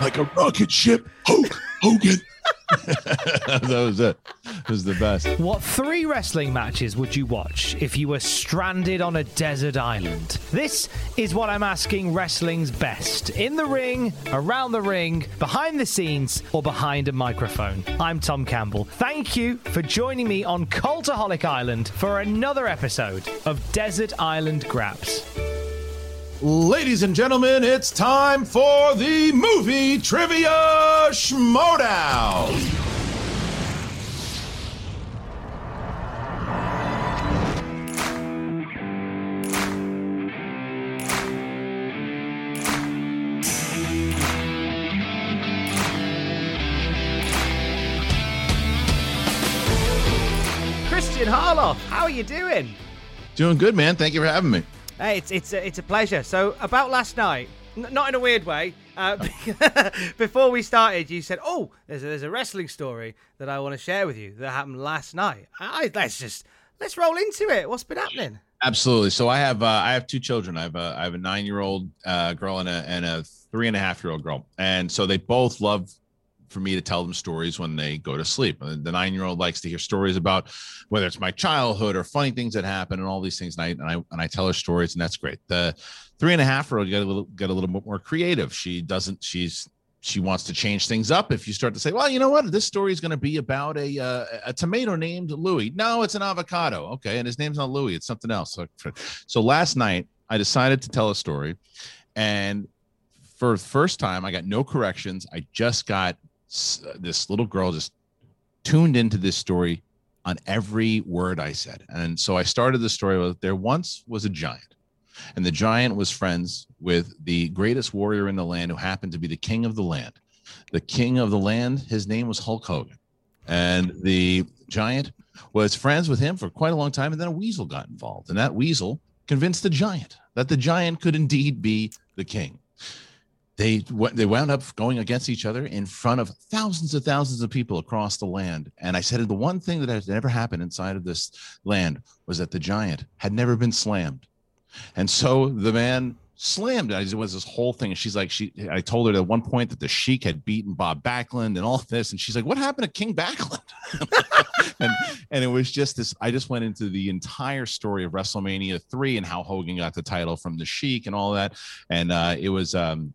Like a rocket ship. Hulk Hogan. that was it. It was the best. What three wrestling matches would you watch if you were stranded on a desert island? This is what I'm asking wrestling's best. In the ring, around the ring, behind the scenes, or behind a microphone. I'm Tom Campbell. Thank you for joining me on Cultaholic Island for another episode of Desert Island Graps. Ladies and gentlemen, it's time for the movie trivia Schmoedown. Christian Harloff, how are you doing? Doing good, man. Thank you for having me. Hey, it's it's a, it's a pleasure. So about last night, n- not in a weird way. Uh, before we started, you said, "Oh, there's a, there's a wrestling story that I want to share with you that happened last night." I, let's just let's roll into it. What's been happening? Absolutely. So I have uh, I have two children. I have a I have a nine year old uh, girl and a and a three and a half year old girl, and so they both love for me to tell them stories when they go to sleep. And The nine year old likes to hear stories about whether it's my childhood or funny things that happen and all these things. And I and I and I tell her stories, and that's great. The three and a half year old get a little get a little bit more creative. She doesn't. She's she wants to change things up. If you start to say, well, you know what, this story is going to be about a uh, a tomato named Louis. No, it's an avocado. Okay, and his name's not Louis. It's something else. So last night I decided to tell a story, and for the first time, I got no corrections. I just got this little girl just tuned into this story on every word I said. And so I started the story with there once was a giant, and the giant was friends with the greatest warrior in the land who happened to be the king of the land. The king of the land, his name was Hulk Hogan. And the giant was friends with him for quite a long time. And then a weasel got involved. And that weasel convinced the giant that the giant could indeed be the king they they wound up going against each other in front of thousands of thousands of people across the land. And I said the one thing that has never happened inside of this land was that the giant had never been slammed. And so the man slammed it. Was this whole thing. And she's like, she I told her at one point that the Sheik had beaten Bob Backlund and all this. And she's like, What happened to King Backlund? and and it was just this. I just went into the entire story of WrestleMania 3 and how Hogan got the title from the Sheik and all that. And uh it was um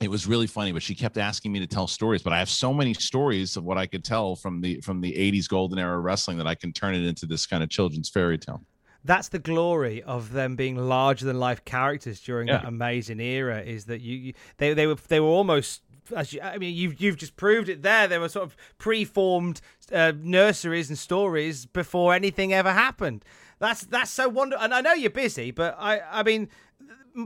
it was really funny but she kept asking me to tell stories but i have so many stories of what i could tell from the from the 80s golden era wrestling that i can turn it into this kind of children's fairy tale that's the glory of them being larger than life characters during yeah. that amazing era is that you, you they they were they were almost as you, I mean, you've you've just proved it there. There were sort of preformed uh, nurseries and stories before anything ever happened. That's that's so wonderful. And I know you're busy, but I I mean,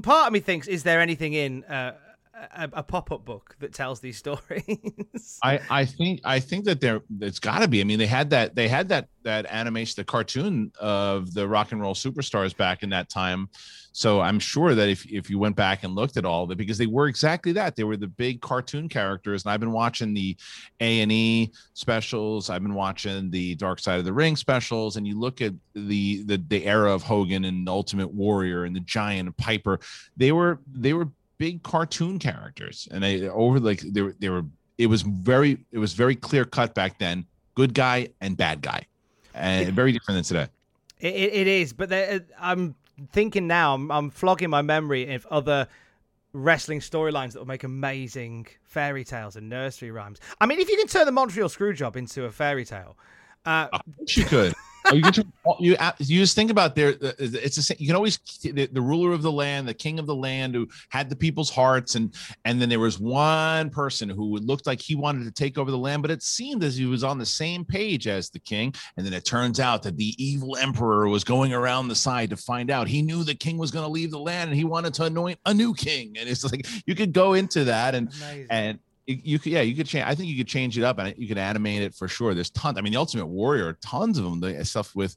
part of me thinks, is there anything in uh, a, a pop-up book that tells these stories. I I think I think that there it's got to be. I mean, they had that they had that that animation, the cartoon of the rock and roll superstars back in that time. So I'm sure that if if you went back and looked at all of it, because they were exactly that, they were the big cartoon characters. And I've been watching the A and E specials. I've been watching the Dark Side of the Ring specials, and you look at the the the era of Hogan and Ultimate Warrior and the Giant and Piper. They were they were big cartoon characters, and they over like they were they were. It was very it was very clear cut back then. Good guy and bad guy, and very different than today. It, it is, but I'm thinking now, I'm, I'm flogging my memory of other wrestling storylines that will make amazing fairy tales and nursery rhymes. I mean, if you can turn the Montreal Screwjob into a fairy tale, uh, you could. Oh, you, to, oh, you, uh, you just think about there. It's a, you can always the, the, ruler of the land, the king of the land, who had the people's hearts, and and then there was one person who looked like he wanted to take over the land, but it seemed as he was on the same page as the king. And then it turns out that the evil emperor was going around the side to find out. He knew the king was going to leave the land, and he wanted to anoint a new king. And it's like you could go into that and Amazing. and you, could yeah you could change i think you could change it up and you could animate it for sure. There's tons i mean the ultimate warrior tons of them the stuff with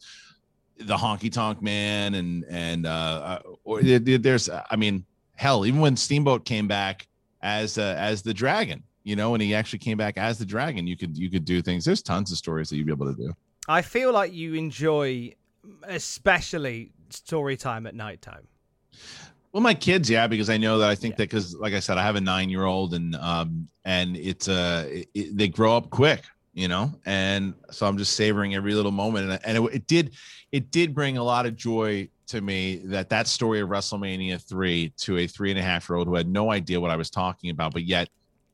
the honky tonk man and and uh, uh or there's i mean hell even when steamboat came back as uh, as the dragon you know and he actually came back as the dragon you could you could do things. There's tons of stories that you'd be able to do. I feel like you enjoy especially story time at nighttime well, my kids, yeah, because I know that I think yeah. that because, like I said, I have a nine-year-old, and um, and it's uh, it, they grow up quick, you know, and so I'm just savoring every little moment, and, and it, it did, it did bring a lot of joy to me that that story of WrestleMania three to a three and a half year old who had no idea what I was talking about, but yet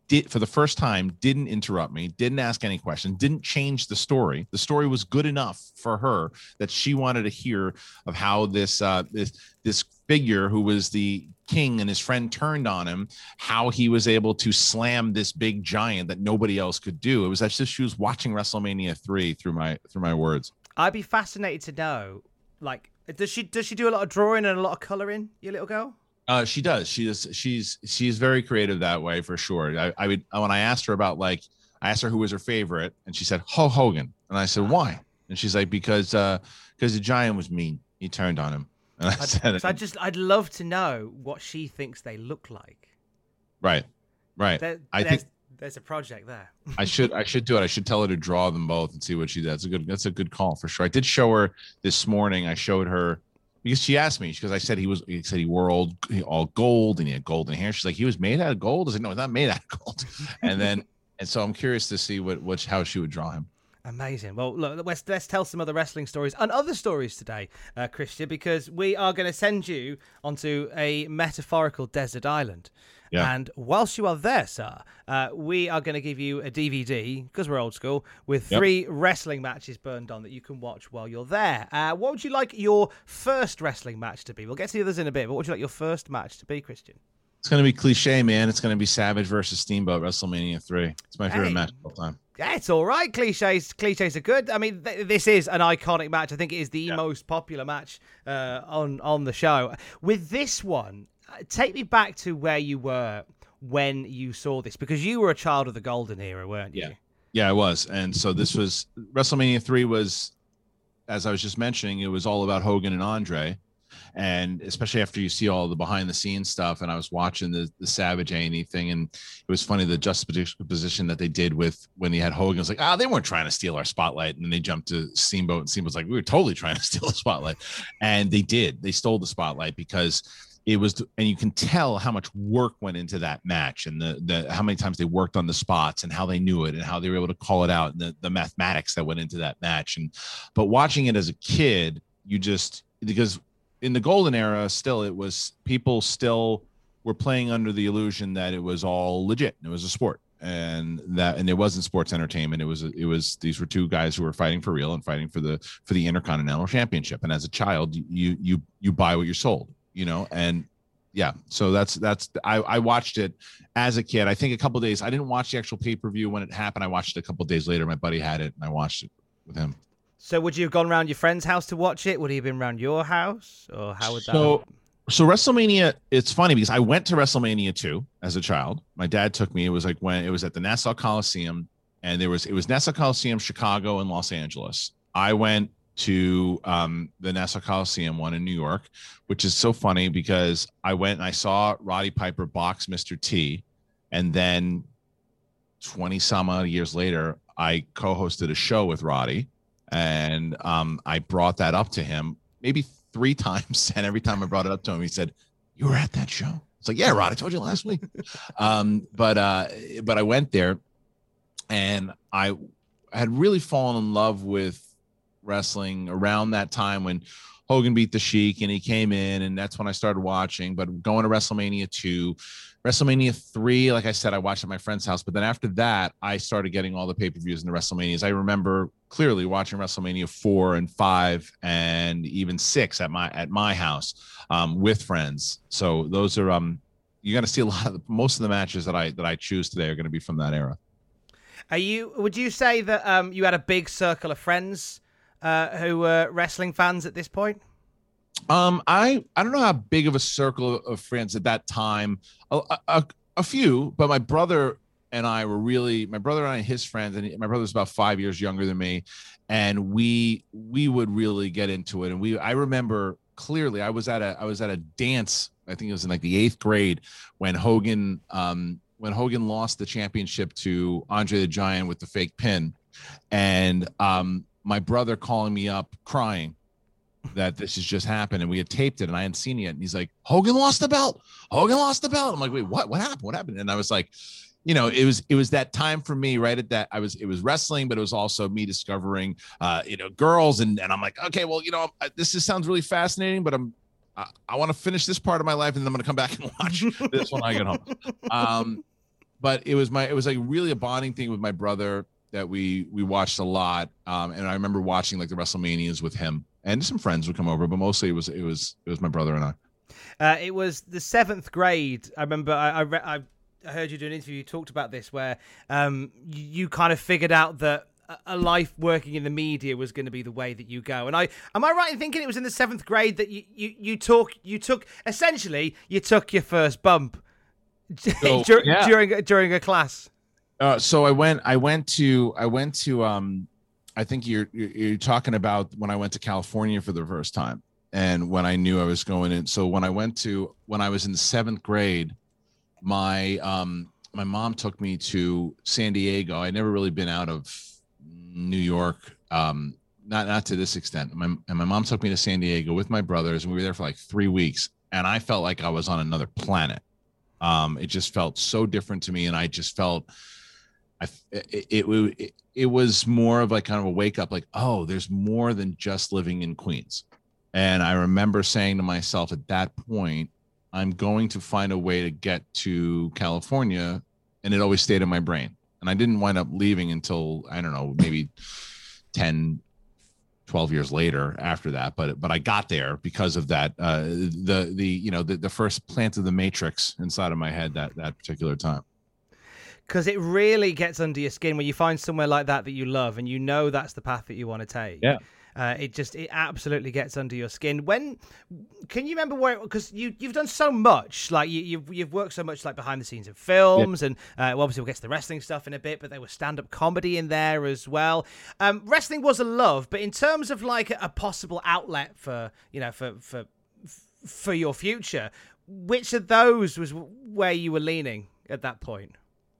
did for the first time didn't interrupt me didn't ask any questions didn't change the story. The story was good enough for her that she wanted to hear of how this uh this this figure who was the king and his friend turned on him how he was able to slam this big giant that nobody else could do. It was as if she was watching wrestlemania 3 through my through my words. I'd be fascinated to know like does she does she do a lot of drawing and a lot of coloring your little girl uh, she does. She is. She's she's very creative that way for sure. I, I would when I asked her about like I asked her who was her favorite, and she said Hulk Hogan, and I said why, and she's like because uh because the giant was mean. He turned on him. And I I'd, said, so I just I'd love to know what she thinks they look like. Right, right. There, I think there's a project there. I should I should do it. I should tell her to draw them both and see what she does. That's a good that's a good call for sure. I did show her this morning. I showed her because she asked me because I said he was he said he wore all, all gold and he had golden hair. She's like, he was made out of gold. I said, no, it's not made out of gold. and then and so I'm curious to see what what how she would draw him. Amazing. Well, look, let's, let's tell some other wrestling stories and other stories today, uh, Christian, because we are going to send you onto a metaphorical desert island. Yeah. And whilst you are there, sir, uh, we are going to give you a DVD because we're old school with yep. three wrestling matches burned on that you can watch while you're there. Uh, what would you like your first wrestling match to be? We'll get to the others in a bit, but what would you like your first match to be, Christian? It's going to be cliche, man. It's going to be Savage versus Steamboat WrestleMania 3. It's my favorite hey. match of all time. Yeah, it's all right. Cliches, cliches are good. I mean, th- this is an iconic match. I think it is the yeah. most popular match uh, on on the show. With this one, take me back to where you were when you saw this because you were a child of the golden era, weren't you? Yeah, yeah, I was. And so this was WrestleMania three was, as I was just mentioning, it was all about Hogan and Andre, and especially after you see all the behind the scenes stuff. And I was watching the the Savage A thing, and it was funny the juxtaposition that they did with when he had Hogan. Was like, ah, oh, they weren't trying to steal our spotlight, and then they jumped to Steamboat, and Steamboat's like, we were totally trying to steal the spotlight, and they did. They stole the spotlight because it was and you can tell how much work went into that match and the the how many times they worked on the spots and how they knew it and how they were able to call it out and the, the mathematics that went into that match. And but watching it as a kid you just because in the golden era still it was people still were playing under the illusion that it was all legit it was a sport and that and it wasn't sports entertainment. It was it was these were two guys who were fighting for real and fighting for the for the intercontinental championship. And as a child you you you buy what you're sold you know, and yeah, so that's that's I, I watched it as a kid. I think a couple days. I didn't watch the actual pay per view when it happened. I watched it a couple days later. My buddy had it, and I watched it with him. So, would you have gone around your friend's house to watch it? Would he have been around your house, or how would that? So, so WrestleMania. It's funny because I went to WrestleMania two as a child. My dad took me. It was like when it was at the Nassau Coliseum, and there was it was Nassau Coliseum, Chicago, and Los Angeles. I went to um, the Nassau Coliseum one in New York, which is so funny because I went and I saw Roddy Piper box Mr. T, and then 20 some odd years later, I co-hosted a show with Roddy, and um, I brought that up to him maybe three times, and every time I brought it up to him, he said, "You were at that show." It's like, "Yeah, Rod, I told you last week." um, but uh, but I went there, and I had really fallen in love with wrestling around that time when Hogan beat the Sheik and he came in, and that's when I started watching. But going to WrestleMania two, WrestleMania three, like I said, I watched at my friend's house. But then after that, I started getting all the pay per views and the WrestleManias. I remember clearly watching WrestleMania four and five and even six at my at my house um, with friends. So those are um you're going to see a lot of most of the matches that I that I choose today are going to be from that era. Are you? Would you say that um, you had a big circle of friends uh, who were wrestling fans at this point? Um, I I don't know how big of a circle of friends at that time. A, a, a few, but my brother and I were really my brother and I his friends, and my brother's about five years younger than me, and we we would really get into it. And we I remember clearly I was at a I was at a dance. I think it was in like the eighth grade when Hogan um when Hogan lost the championship to Andre the Giant with the fake pin, and um my brother calling me up crying that this has just happened and we had taped it and I hadn't seen it yet. And he's like, Hogan lost the belt. Hogan lost the belt. I'm like, wait, what? What happened? What happened? And I was like, you know, it was it was that time for me, right? At that, I was it was wrestling, but it was also me discovering, uh, you know, girls, and and I'm like, okay, well, you know, this is, sounds really fascinating, but I'm I, I want to finish this part of my life, and then I'm going to come back and watch this when I get home. Um, but it was my it was like really a bonding thing with my brother that we we watched a lot, um, and I remember watching like the WrestleManias with him and some friends would come over, but mostly it was it was it was my brother and I. Uh, it was the seventh grade. I remember I I, re- I heard you do an interview. You talked about this where um, you kind of figured out that a life working in the media was going to be the way that you go. And I am I right in thinking it was in the seventh grade that you you you took you took essentially you took your first bump so, yeah. during during a class. Uh, so I went I went to I went to um I think you're you're talking about when I went to California for the first time and when I knew I was going in. So when I went to when I was in seventh grade, my um my mom took me to San Diego. I'd never really been out of New York, um, not not to this extent. My and my mom took me to San Diego with my brothers, and we were there for like three weeks. And I felt like I was on another planet. Um, it just felt so different to me, and I just felt I it, it, it was more of like kind of a wake up, like oh, there's more than just living in Queens. And I remember saying to myself at that point, I'm going to find a way to get to California, and it always stayed in my brain. And I didn't wind up leaving until I don't know, maybe 10, 12 years later after that but but i got there because of that uh the the you know the, the first plant of the matrix inside of my head that that particular time because it really gets under your skin when you find somewhere like that that you love and you know that's the path that you want to take. Yeah. Uh, it just it absolutely gets under your skin. When can you remember where? Because you you've done so much, like you, you've, you've worked so much, like behind the scenes in films, yeah. and uh, well, obviously we'll get to the wrestling stuff in a bit, but there was stand up comedy in there as well. Um, wrestling was a love, but in terms of like a possible outlet for you know for for for your future, which of those was where you were leaning at that point?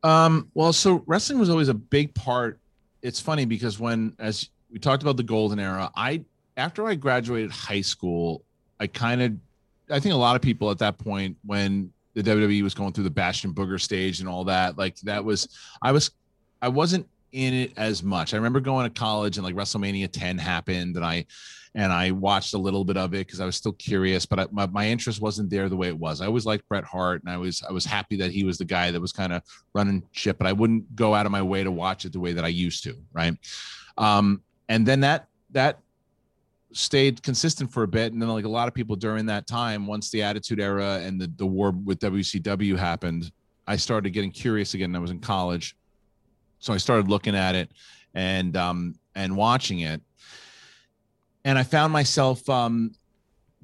Um, well, so wrestling was always a big part. It's funny because when, as we talked about the golden era, I after I graduated high school, I kind of, I think a lot of people at that point when the WWE was going through the Bastion Booger stage and all that, like that was, I was, I wasn't in it as much. I remember going to college and like WrestleMania 10 happened, and I and I watched a little bit of it because I was still curious, but I, my, my interest wasn't there the way it was. I always liked Bret Hart, and I was I was happy that he was the guy that was kind of running shit, but I wouldn't go out of my way to watch it the way that I used to, right? Um, and then that that stayed consistent for a bit, and then like a lot of people during that time, once the Attitude Era and the the war with WCW happened, I started getting curious again. I was in college, so I started looking at it and um and watching it and I found myself um,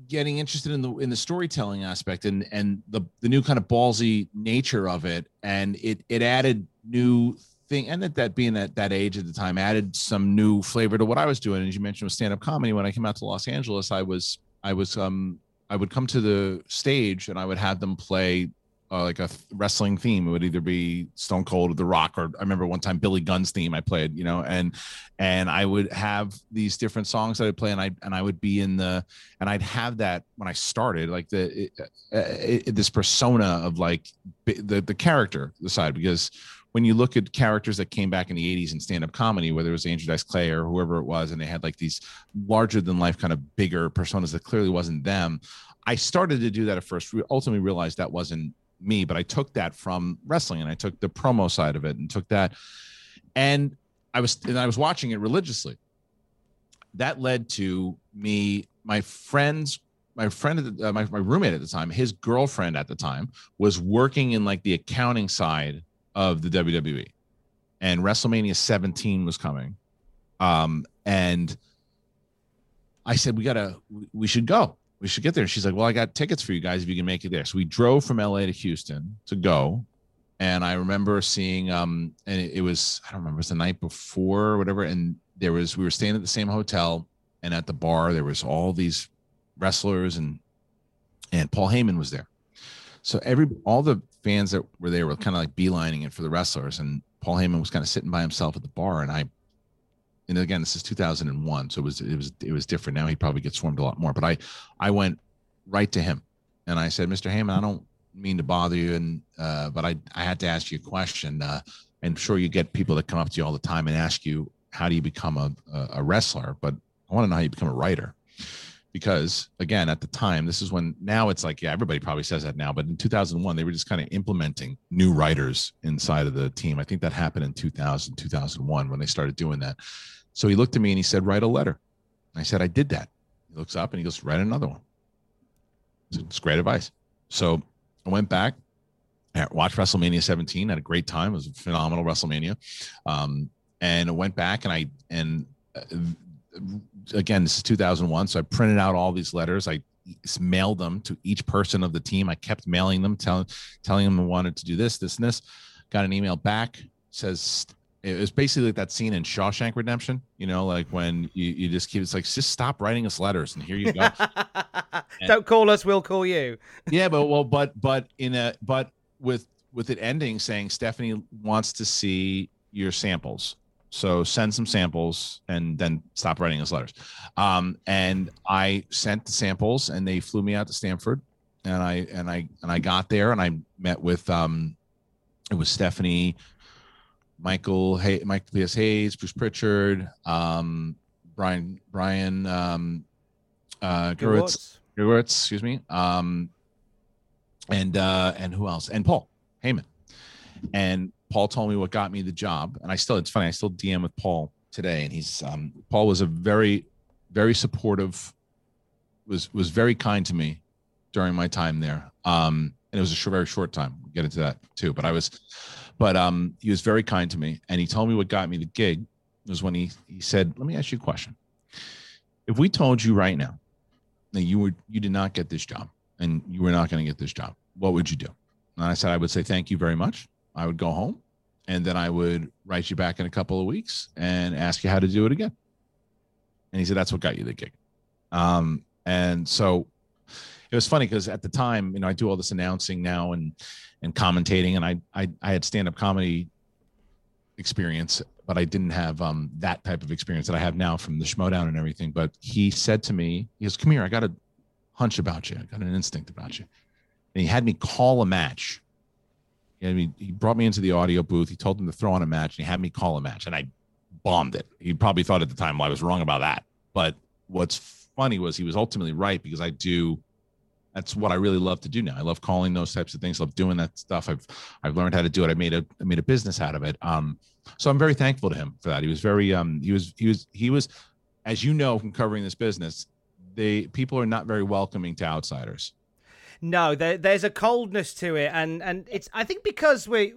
getting interested in the in the storytelling aspect and and the the new kind of ballsy nature of it, and it it added new thing, and that that being at that age at the time added some new flavor to what I was doing. As you mentioned with stand up comedy, when I came out to Los Angeles, I was I was um I would come to the stage and I would have them play uh, like a wrestling theme. It would either be Stone Cold or The Rock, or I remember one time Billy Gunn's theme I played, you know, and and I would have these different songs that I'd play, and I and I would be in the and I'd have that when I started, like the it, uh, it, this persona of like the the character the side because when you look at characters that came back in the 80s in stand-up comedy whether it was andrew dice clay or whoever it was and they had like these larger than life kind of bigger personas that clearly wasn't them i started to do that at first We ultimately realized that wasn't me but i took that from wrestling and i took the promo side of it and took that and i was and i was watching it religiously that led to me my friends my friend uh, my, my roommate at the time his girlfriend at the time was working in like the accounting side of the WWE, and WrestleMania 17 was coming. Um, and I said, we gotta, we should go. We should get there. She's like, well, I got tickets for you guys if you can make it there. So we drove from LA to Houston to go. And I remember seeing, um, and it, it was, I don't remember, it was the night before or whatever. And there was, we were staying at the same hotel and at the bar, there was all these wrestlers and, and Paul Heyman was there. So every, all the fans that were there were kind of like beelining it for the wrestlers, and Paul Heyman was kind of sitting by himself at the bar, and I. And again, this is 2001, so it was it was it was different. Now he probably gets swarmed a lot more, but I I went right to him and I said, Mr. Heyman, I don't mean to bother you, and uh, but I I had to ask you a question. Uh, I'm sure you get people that come up to you all the time and ask you how do you become a a wrestler, but I want to know how you become a writer because again at the time this is when now it's like yeah everybody probably says that now but in 2001 they were just kind of implementing new writers inside of the team i think that happened in 2000 2001 when they started doing that so he looked at me and he said write a letter i said i did that he looks up and he goes write another one it's great advice so i went back I watched WrestleMania 17, had a great time. It was a phenomenal WrestleMania. Um, and I went back and I, and uh, again, this is 2001. So I printed out all these letters. I mailed them to each person of the team. I kept mailing them, telling telling them I wanted to do this, this, and this. Got an email back says it was basically like that scene in Shawshank Redemption. You know, like when you, you just keep it's like just stop writing us letters and here you go. Don't call us, we'll call you. yeah, but well, but but in a but with with it ending saying Stephanie wants to see your samples so send some samples and then stop writing us letters. Um, and I sent the samples and they flew me out to Stamford and I, and I, and I got there and I met with, um, it was Stephanie, Michael, hey, Mike P.S. Hayes, Bruce Pritchard, um, Brian, Brian, um, uh, Gewirtz, Gewirtz, excuse me. Um, and, uh, and who else? And Paul Heyman. And Paul told me what got me the job, and I still it's funny I still DM with Paul today, and he's um, Paul was a very very supportive, was was very kind to me during my time there. Um, and it was a very short time. We'll get into that too, but I was, but um, he was very kind to me, and he told me what got me the gig was when he he said, "Let me ask you a question. If we told you right now that you were you did not get this job and you were not going to get this job, what would you do?" And I said, "I would say thank you very much." I would go home and then I would write you back in a couple of weeks and ask you how to do it again. And he said, That's what got you the gig. Um, and so it was funny because at the time, you know, I do all this announcing now and and commentating, and I I, I had stand up comedy experience, but I didn't have um, that type of experience that I have now from the Schmoedown and everything. But he said to me, he goes, "Come here, I got a hunch about you, I got an instinct about you," and he had me call a match he, he brought me into the audio booth. He told him to throw on a match, and he had me call a match, and I bombed it. He probably thought at the time well, I was wrong about that. But what's funny was he was ultimately right because I do. That's what I really love to do now. I love calling those types of things. love doing that stuff. I've I've learned how to do it. I made a I made a business out of it. Um, so I'm very thankful to him for that. He was very um he was he was he was, as you know from covering this business, they people are not very welcoming to outsiders. No, there, there's a coldness to it, and and it's I think because we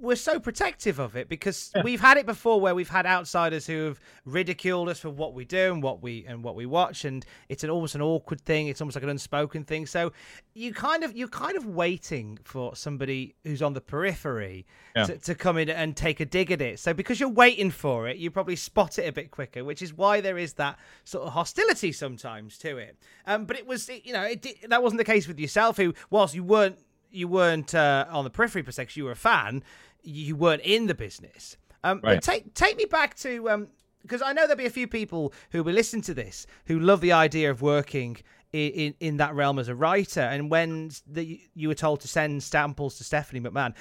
we're so protective of it because we've had it before where we've had outsiders who have ridiculed us for what we do and what we and what we watch and it's an almost an awkward thing. It's almost like an unspoken thing. So you kind of you're kind of waiting for somebody who's on the periphery yeah. to, to come in and take a dig at it. So because you're waiting for it you probably spot it a bit quicker which is why there is that sort of hostility sometimes to it. Um, but it was you know it, that wasn't the case with yourself who whilst you weren't you weren't uh, on the periphery per se you were a fan you weren't in the business. Um, right. But take take me back to um, because I know there'll be a few people who will listen to this who love the idea of working in, in, in that realm as a writer. And when the, you were told to send samples to Stephanie McMahon,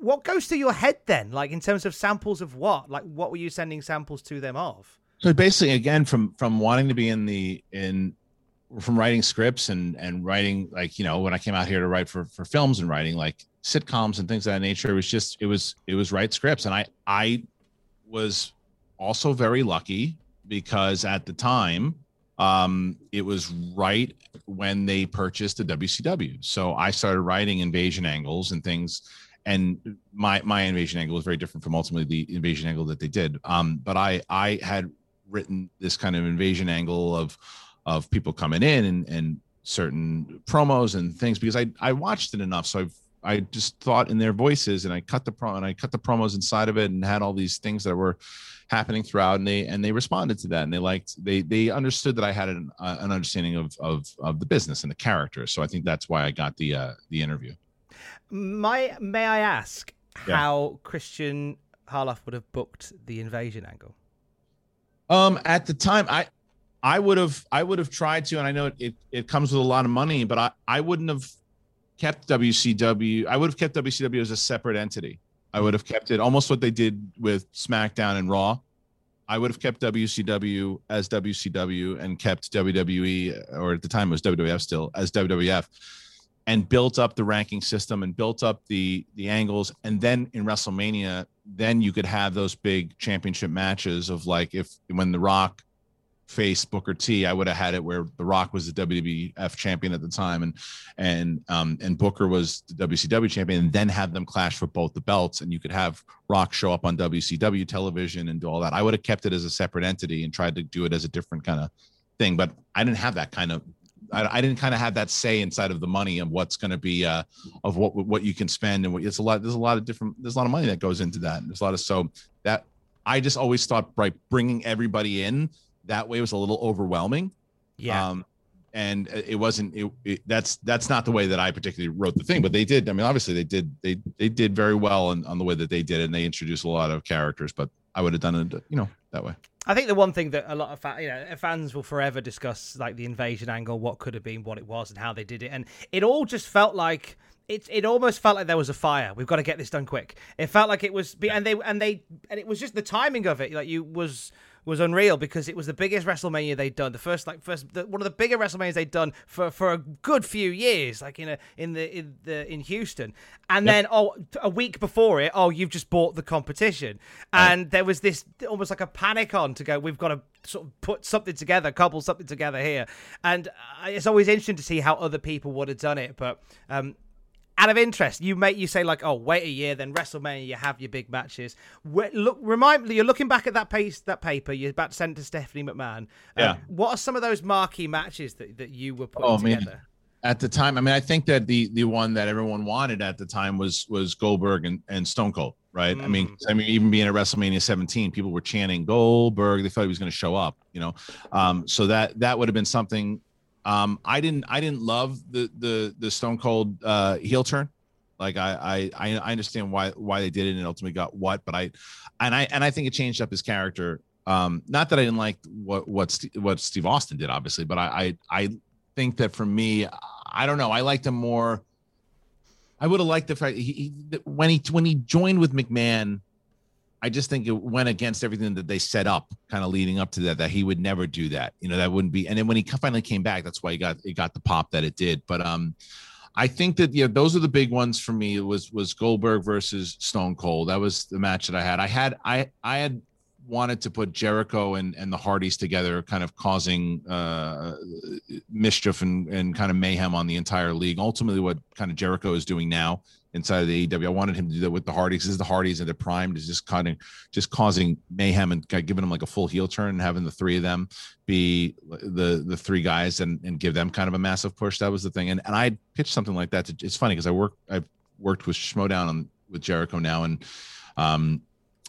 what goes through your head then? Like in terms of samples of what? Like what were you sending samples to them of? So basically, again, from from wanting to be in the in from writing scripts and and writing like you know when I came out here to write for for films and writing like sitcoms and things of that nature, it was just it was it was write scripts, and I I was also very lucky because at the time um, it was right when they purchased the WCW. So I started writing invasion angles and things. And my my invasion angle was very different from ultimately the invasion angle that they did. Um, but I I had written this kind of invasion angle of of people coming in and and certain promos and things because I I watched it enough. So I've I just thought in their voices and I cut the pro and I cut the promos inside of it and had all these things that were happening throughout and they and they responded to that and they liked they they understood that I had an, uh, an understanding of of of the business and the character so I think that's why I got the uh the interview. My may I ask yeah. how Christian Harloff would have booked the invasion angle? Um at the time I I would have I would have tried to and I know it, it, it comes with a lot of money but I I wouldn't have kept WCW. I would have kept WCW as a separate entity. I would have kept it almost what they did with SmackDown and Raw. I would have kept WCW as WCW and kept WWE, or at the time it was WWF still, as WWF, and built up the ranking system and built up the the angles. And then in WrestleMania, then you could have those big championship matches of like if when The Rock face Booker T, I would have had it where The Rock was the WWF champion at the time, and and um and Booker was the WCW champion, and then have them clash for both the belts, and you could have Rock show up on WCW television and do all that. I would have kept it as a separate entity and tried to do it as a different kind of thing, but I didn't have that kind of. I, didn't kind of have that say inside of the money of what's going to be uh, of what what you can spend and what it's a lot. There's a lot of different. There's a lot of money that goes into that. And there's a lot of so that I just always thought by bringing everybody in that way was a little overwhelming. Yeah. Um, and it wasn't it, it, that's that's not the way that i particularly wrote the thing but they did i mean obviously they did they they did very well on, on the way that they did it and they introduced a lot of characters but i would have done it you know that way I think the one thing that a lot of fa- you know fans will forever discuss, like the invasion angle, what could have been, what it was, and how they did it, and it all just felt like it. It almost felt like there was a fire. We've got to get this done quick. It felt like it was, and they and they and it was just the timing of it. Like you was was unreal because it was the biggest WrestleMania they'd done. The first, like, first, the, one of the bigger WrestleManias they'd done for, for a good few years, like in a in the in the in Houston. And yep. then, oh, a week before it, oh, you've just bought the competition, and there was this almost like a panic on to go. We've got to sort of put something together, couple something together here, and uh, it's always interesting to see how other people would have done it. But um, out of interest, you make you say like, oh, wait a year, then WrestleMania, you have your big matches. look, remind me, you're looking back at that pace, that paper you're about to send to Stephanie McMahon. Um, yeah. what are some of those marquee matches that, that you were putting oh, together? Man. At the time, I mean, I think that the the one that everyone wanted at the time was was Goldberg and, and Stone Cold, right? Mm. I mean, mm. I mean, even being at WrestleMania 17, people were chanting Goldberg. They thought he was going to show up, you know. Um, so that that would have been something um, I didn't I didn't love the the the Stone Cold uh, heel turn. Like I, I I understand why why they did it and ultimately got what, but I and I and I think it changed up his character. Um, not that I didn't like what what what Steve Austin did, obviously, but I I, I think that for me, I don't know. I liked him more. I would have liked the fact he, he when he when he joined with McMahon I just think it went against everything that they set up, kind of leading up to that. That he would never do that. You know, that wouldn't be. And then when he finally came back, that's why he got it got the pop that it did. But um, I think that yeah, those are the big ones for me. It was was Goldberg versus Stone Cold. That was the match that I had. I had I I had wanted to put Jericho and, and the Hardys together, kind of causing uh, mischief and, and kind of mayhem on the entire league. Ultimately, what kind of Jericho is doing now inside of the AEW. I wanted him to do that with the Hardys. This is the Hardys and the primed is just kind of just causing mayhem and giving them like a full heel turn and having the three of them be the the three guys and and give them kind of a massive push. That was the thing. And and I pitched something like that. To, it's funny because I work I've worked with Schmoedown on with Jericho now and um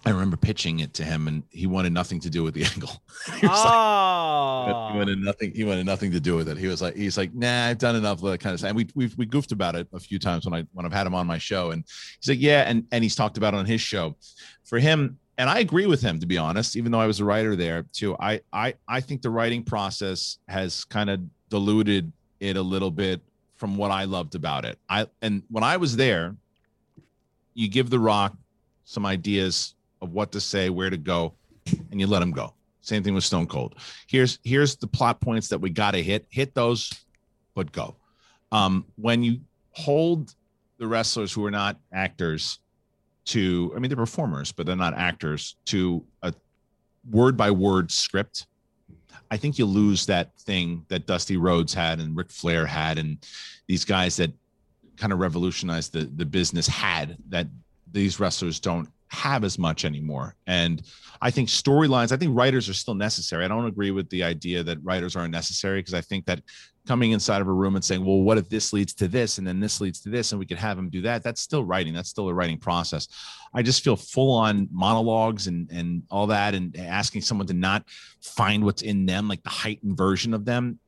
I remember pitching it to him, and he wanted nothing to do with the angle. he, oh. like, he oh. wanted nothing. He wanted nothing to do with it. He was like, he's like, nah, I've done enough of that kind of stuff. And we we we goofed about it a few times when I when I've had him on my show, and he's like, yeah, and and he's talked about it on his show. For him, and I agree with him to be honest. Even though I was a writer there too, I I I think the writing process has kind of diluted it a little bit from what I loved about it. I and when I was there, you give The Rock some ideas of what to say, where to go, and you let them go. Same thing with Stone Cold. Here's here's the plot points that we got to hit. Hit those, but go. Um, when you hold the wrestlers who are not actors to, I mean, they're performers, but they're not actors to a word by word script. I think you lose that thing that Dusty Rhodes had and Ric Flair had, and these guys that kind of revolutionized the the business had that these wrestlers don't have as much anymore. And I think storylines, I think writers are still necessary. I don't agree with the idea that writers aren't necessary because I think that coming inside of a room and saying, well, what if this leads to this and then this leads to this and we could have them do that? That's still writing. That's still a writing process. I just feel full on monologues and and all that and asking someone to not find what's in them, like the heightened version of them.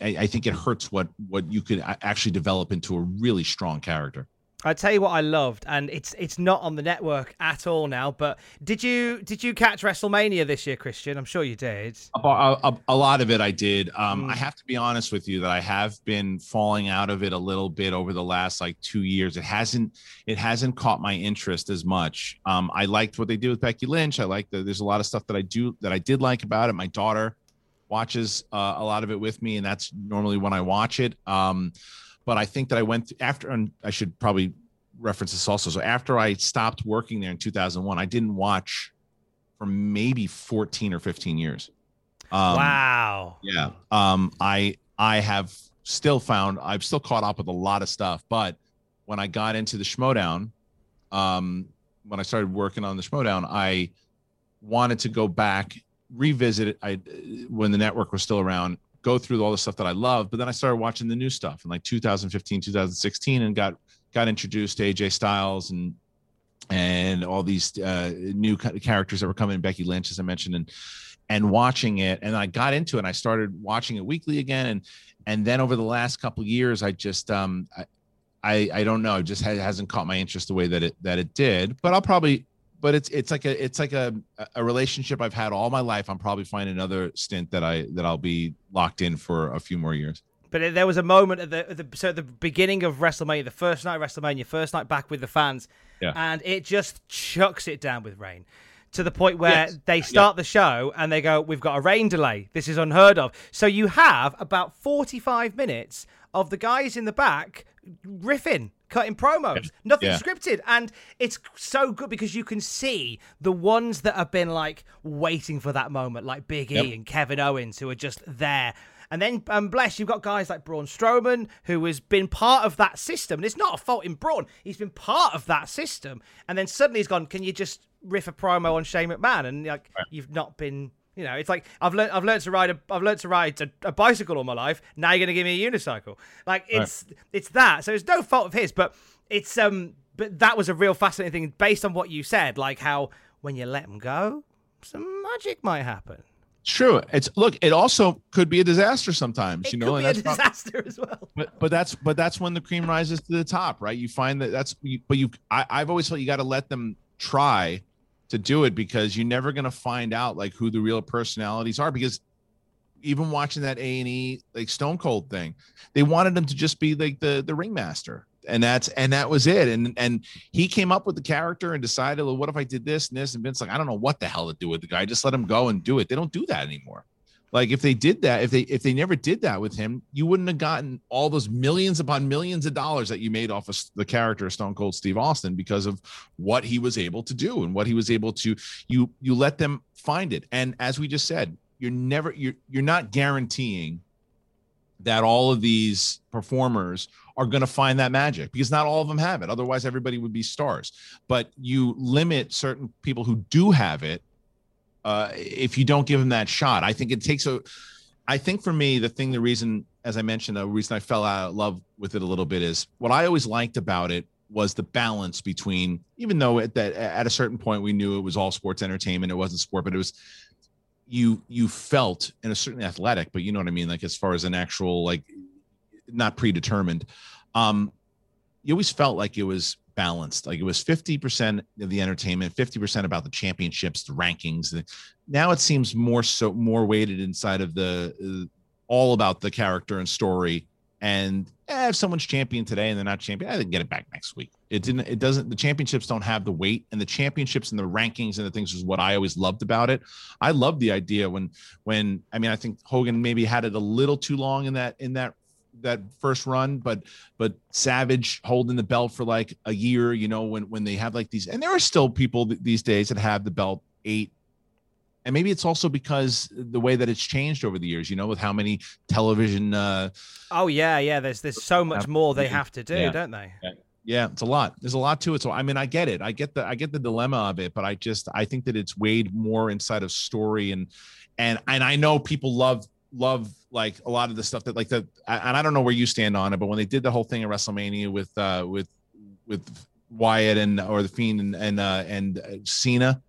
I, I think it hurts what what you could actually develop into a really strong character. I tell you what I loved, and it's it's not on the network at all now. But did you did you catch WrestleMania this year, Christian? I'm sure you did. A, a, a lot of it I did. Um, mm. I have to be honest with you that I have been falling out of it a little bit over the last like two years. It hasn't it hasn't caught my interest as much. Um, I liked what they did with Becky Lynch. I like that. There's a lot of stuff that I do that I did like about it. My daughter watches uh, a lot of it with me, and that's normally when I watch it. Um, but I think that I went after, and I should probably reference this also. So after I stopped working there in 2001, I didn't watch for maybe 14 or 15 years. Um, wow. Yeah. Um, I I have still found I've still caught up with a lot of stuff, but when I got into the Schmoedown, um, when I started working on the Schmoedown, I wanted to go back, revisit it. I when the network was still around, go through all the stuff that I loved, but then I started watching the new stuff in like 2015, 2016, and got got introduced to AJ Styles and and all these uh, new characters that were coming, Becky Lynch, as I mentioned, and and watching it, and I got into it. and I started watching it weekly again, and and then over the last couple years, I just um I I, I don't know, it just hasn't caught my interest the way that it that it did. But I'll probably but it's it's like a it's like a a relationship I've had all my life. I'm probably finding another stint that I that I'll be locked in for a few more years. But there was a moment at the, the so at the beginning of WrestleMania, the first night of WrestleMania, first night back with the fans, yeah. and it just chucks it down with rain to the point where yes. they start yeah. the show and they go, "We've got a rain delay. This is unheard of." So you have about forty-five minutes of the guys in the back riffing cutting promos. Nothing yeah. scripted. And it's so good because you can see the ones that have been like waiting for that moment, like Big E yep. and Kevin Owens, who are just there. And then, um, bless, you've got guys like Braun Strowman, who has been part of that system. And it's not a fault in Braun. He's been part of that system. And then suddenly he's gone, can you just riff a promo on Shane McMahon? And like, right. you've not been you know, it's like I've learned I've learned to ride a I've learned to ride a, a bicycle all my life. Now you're gonna give me a unicycle. Like it's right. it's that. So it's no fault of his, but it's um but that was a real fascinating thing based on what you said, like how when you let them go, some magic might happen. True. It's look. It also could be a disaster sometimes. It you know, and that's a disaster not, as well. But but that's but that's when the cream rises to the top, right? You find that that's. But you, I, I've always felt you got to let them try to do it because you're never going to find out like who the real personalities are because even watching that A and E like Stone Cold thing, they wanted him to just be like the the ringmaster, and that's and that was it. And and he came up with the character and decided, well, what if I did this and this? And Vince like, I don't know what the hell to do with the guy. Just let him go and do it. They don't do that anymore. Like if they did that, if they if they never did that with him, you wouldn't have gotten all those millions upon millions of dollars that you made off of the character of Stone Cold Steve Austin because of what he was able to do and what he was able to you you let them find it. And as we just said, you're never you're you're not guaranteeing that all of these performers are going to find that magic because not all of them have it. Otherwise, everybody would be stars. But you limit certain people who do have it uh, if you don't give them that shot. I think it takes a. I think for me, the thing, the reason, as I mentioned, the reason I fell out of love with it a little bit is what I always liked about it was the balance between, even though at that at a certain point we knew it was all sports entertainment, it wasn't sport, but it was you you felt and it's certainly athletic, but you know what I mean, like as far as an actual like not predetermined. Um, you always felt like it was balanced. Like it was 50% of the entertainment, 50% about the championships, the rankings. Now it seems more so more weighted inside of the uh, all about the character and story. And eh, if someone's champion today and they're not champion, I didn't get it back next week. It didn't. It doesn't. The championships don't have the weight, and the championships and the rankings and the things is what I always loved about it. I love the idea when when I mean I think Hogan maybe had it a little too long in that in that that first run, but but Savage holding the belt for like a year, you know, when when they have like these, and there are still people th- these days that have the belt eight. And maybe it's also because the way that it's changed over the years, you know, with how many television. uh Oh yeah, yeah. There's there's so much more they have to do, yeah. don't they? Yeah. Yeah, it's a lot. There's a lot to it. So I mean, I get it. I get the I get the dilemma of it, but I just I think that it's weighed more inside of story and and and I know people love love like a lot of the stuff that like the and I don't know where you stand on it, but when they did the whole thing at WrestleMania with uh with with Wyatt and or the Fiend and and uh and Cena,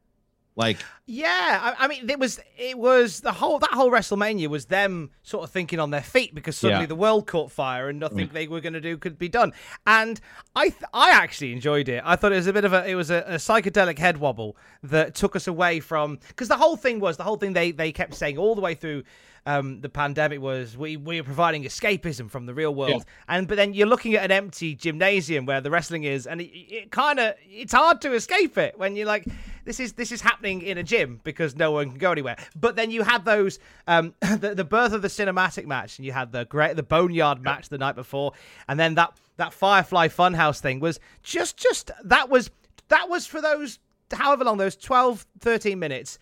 like yeah, I, I, mean it was it was the whole that whole WrestleMania was them sort of thinking on their feet because suddenly yeah. the world caught fire and nothing mm. they were going to do could be done. And I th- I actually enjoyed it. I thought it was a bit of a it was a, a psychedelic head wobble that took us away from because the whole thing was the whole thing they they kept saying all the way through um, the pandemic was we we are providing escapism from the real world, yeah. and but then you're looking at an empty gymnasium where the wrestling is, and it, it kind of it's hard to escape it when you're like this is this is happening in a gym because no one can go anywhere. But then you had those um, the, the birth of the cinematic match, and you had the great the boneyard match the night before, and then that that Firefly Funhouse thing was just just that was that was for those however long those 12 13 minutes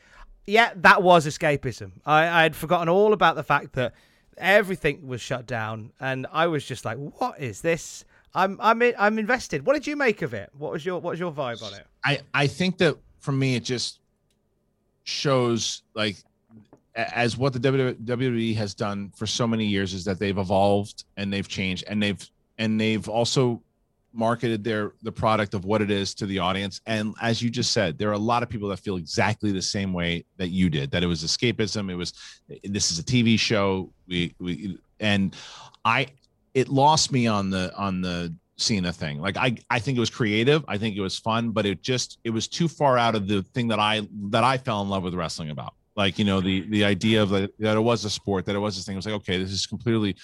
yeah, that was escapism. I I'd forgotten all about the fact that everything was shut down, and I was just like, "What is this?" I'm I'm I'm invested. What did you make of it? What was your what was your vibe on it? I I think that for me, it just shows like as what the WWE has done for so many years is that they've evolved and they've changed and they've and they've also marketed their the product of what it is to the audience and as you just said there are a lot of people that feel exactly the same way that you did that it was escapism it was this is a tv show we we and i it lost me on the on the Cena thing. Like I, I think it was creative. I think it was fun, but it just it was too far out of the thing that I that I fell in love with wrestling about. Like you know the the idea of that it was a sport, that it was this thing. It was like okay, this is completely,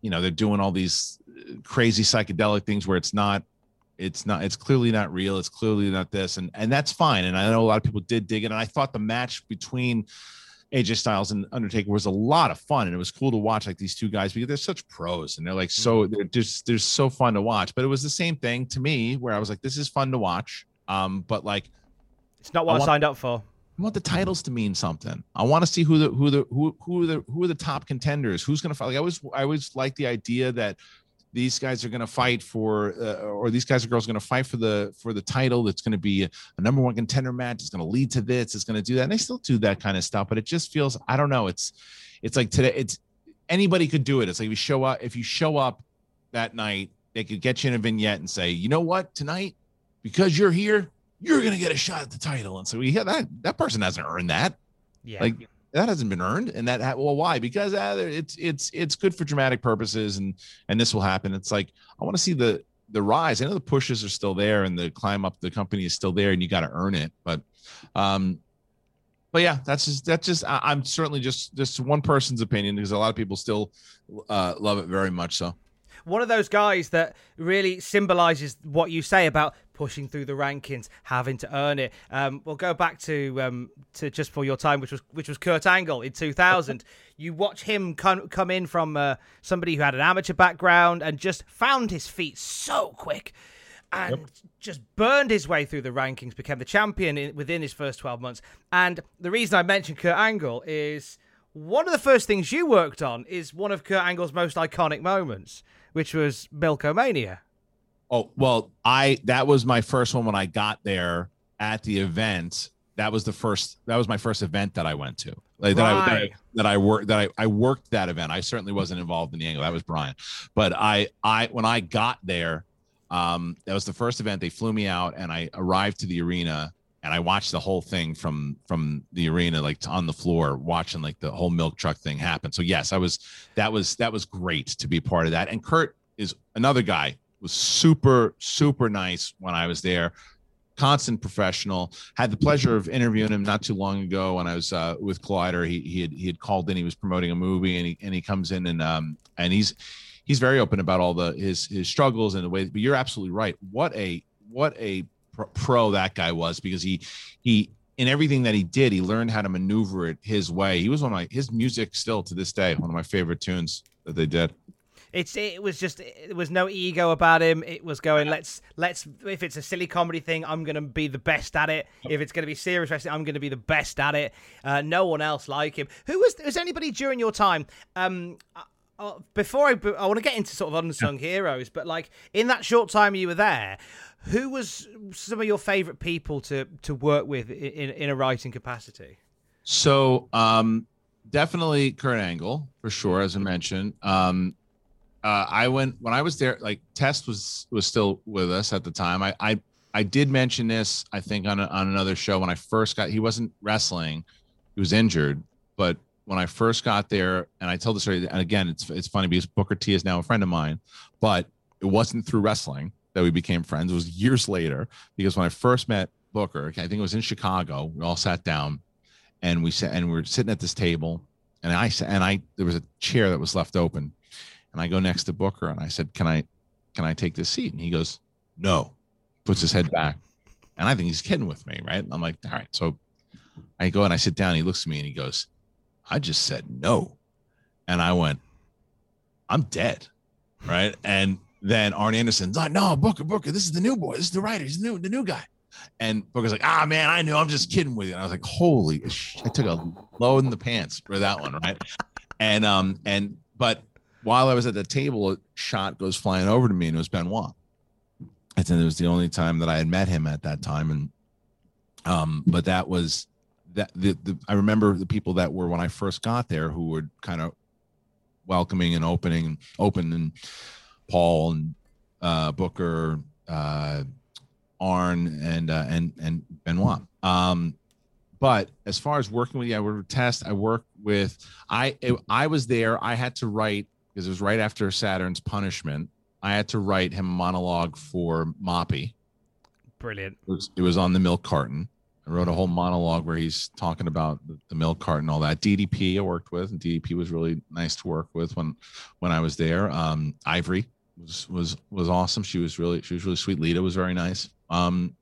you know, they're doing all these crazy psychedelic things where it's not it's not it's clearly not real it's clearly not this and and that's fine and i know a lot of people did dig it and i thought the match between AJ Styles and Undertaker was a lot of fun, and it was cool to watch like these two guys because they're such pros and they're like so mm-hmm. they're just they're so fun to watch. But it was the same thing to me where I was like, this is fun to watch, um, but like it's not what I, want, I signed up for. I want the titles to mean something. I want to see who the who the who who are the who are the top contenders. Who's going to fight? Like I was I always like the idea that these guys are going to fight for uh, or these guys or girls are going to fight for the for the title. That's going to be a, a, number one contender match. It's going to lead to this. It's going to do that. And they still do that kind of stuff but it just feels i don't know. It's it's like today it's anybody could do it. It's like if you show up if you show up that night they could get you in a vignette and say you know what? Tonight because you're here you're going to get a shot at the title. And so yeah that that person hasn't earned that. Yeah. Like that hasn't been earned and that ha- well why? Because uh, it's it's it's good for dramatic purposes and and this will happen. It's like i want to see the the rise. I know the pushes are still there and the climb up the company is still there and you got to earn it but um but yeah that's just that's just I, i'm certainly just just one person's opinion because a lot of people still uh love it very much so one of those guys that really symbolizes what you say about pushing through the rankings, having to earn it. Um, we'll go back to um, to just for your time, which was which was Kurt Angle in 2000. you watch him come come in from uh, somebody who had an amateur background and just found his feet so quick. And yep. just burned his way through the rankings, became the champion in, within his first 12 months. And the reason I mentioned Kurt Angle is one of the first things you worked on is one of Kurt Angle's most iconic moments which was Milk-O-Mania. Oh well, I that was my first one when I got there at the event. That was the first. That was my first event that I went to. Like that, I, that I that I worked that I, I worked that event. I certainly wasn't involved in the angle. That was Brian. But I I when I got there, um, that was the first event. They flew me out, and I arrived to the arena, and I watched the whole thing from from the arena, like on the floor, watching like the whole milk truck thing happen. So yes, I was that was that was great to be part of that. And Kurt is another guy was super super nice when I was there. Constant professional. Had the pleasure of interviewing him not too long ago when I was uh, with Collider. He he had he had called in. He was promoting a movie, and he and he comes in and um and he's he's very open about all the his his struggles and the way. But you're absolutely right. What a what a pro that guy was because he he in everything that he did, he learned how to maneuver it his way. He was one of my his music still to this day one of my favorite tunes that they did. It's it was just it was no ego about him. It was going let's let's if it's a silly comedy thing, I'm gonna be the best at it. If it's gonna be serious wrestling, I'm gonna be the best at it. Uh, no one else like him. Who was was anybody during your time? Um, uh, before I I want to get into sort of unsung heroes, but like in that short time you were there, who was some of your favorite people to to work with in in a writing capacity? So um, definitely Kurt Angle for sure, as I mentioned. Um, uh, I went when I was there. Like Test was was still with us at the time. I I, I did mention this. I think on a, on another show when I first got. He wasn't wrestling. He was injured. But when I first got there, and I told the story. And again, it's it's funny because Booker T is now a friend of mine, but it wasn't through wrestling that we became friends. Was years later because when I first met Booker, I think it was in Chicago. We all sat down, and we sat and we were sitting at this table, and I said and I there was a chair that was left open and I go next to Booker and I said, Can I can I take this seat? And he goes, No, puts his head back. And I think he's kidding with me, right? I'm like, all right. So I go and I sit down. He looks at me and he goes, I just said no. And I went, I'm dead. Right. And then Arn Anderson's like, no, Booker, Booker, this is the new boy. This is the writer. He's the new, the new guy. And Booker's like, ah, man, I knew. I'm just kidding with you. And I was like, holy, I took a load in the pants for that one. Right. And, um, and, but while I was at the table, a shot goes flying over to me, and it was Benoit. I think it was the only time that I had met him at that time, and um, but that was that. The, the I remember the people that were when I first got there who were kind of welcoming and opening, open, and Paul and uh, Booker, uh, Arn, and uh, and and Benoit. Um, but as far as working with you, I would test. I work with. I I was there. I had to write because it was right after Saturn's punishment. I had to write him a monologue for Moppy. Brilliant. It was, it was on the milk carton. I wrote a whole monologue where he's talking about the, the, milk carton and all that. DDP I worked with, and DDP was really nice to work with when when I was there. Um, Ivory was was was awesome. She was really she was really sweet. Lita was very nice. Um,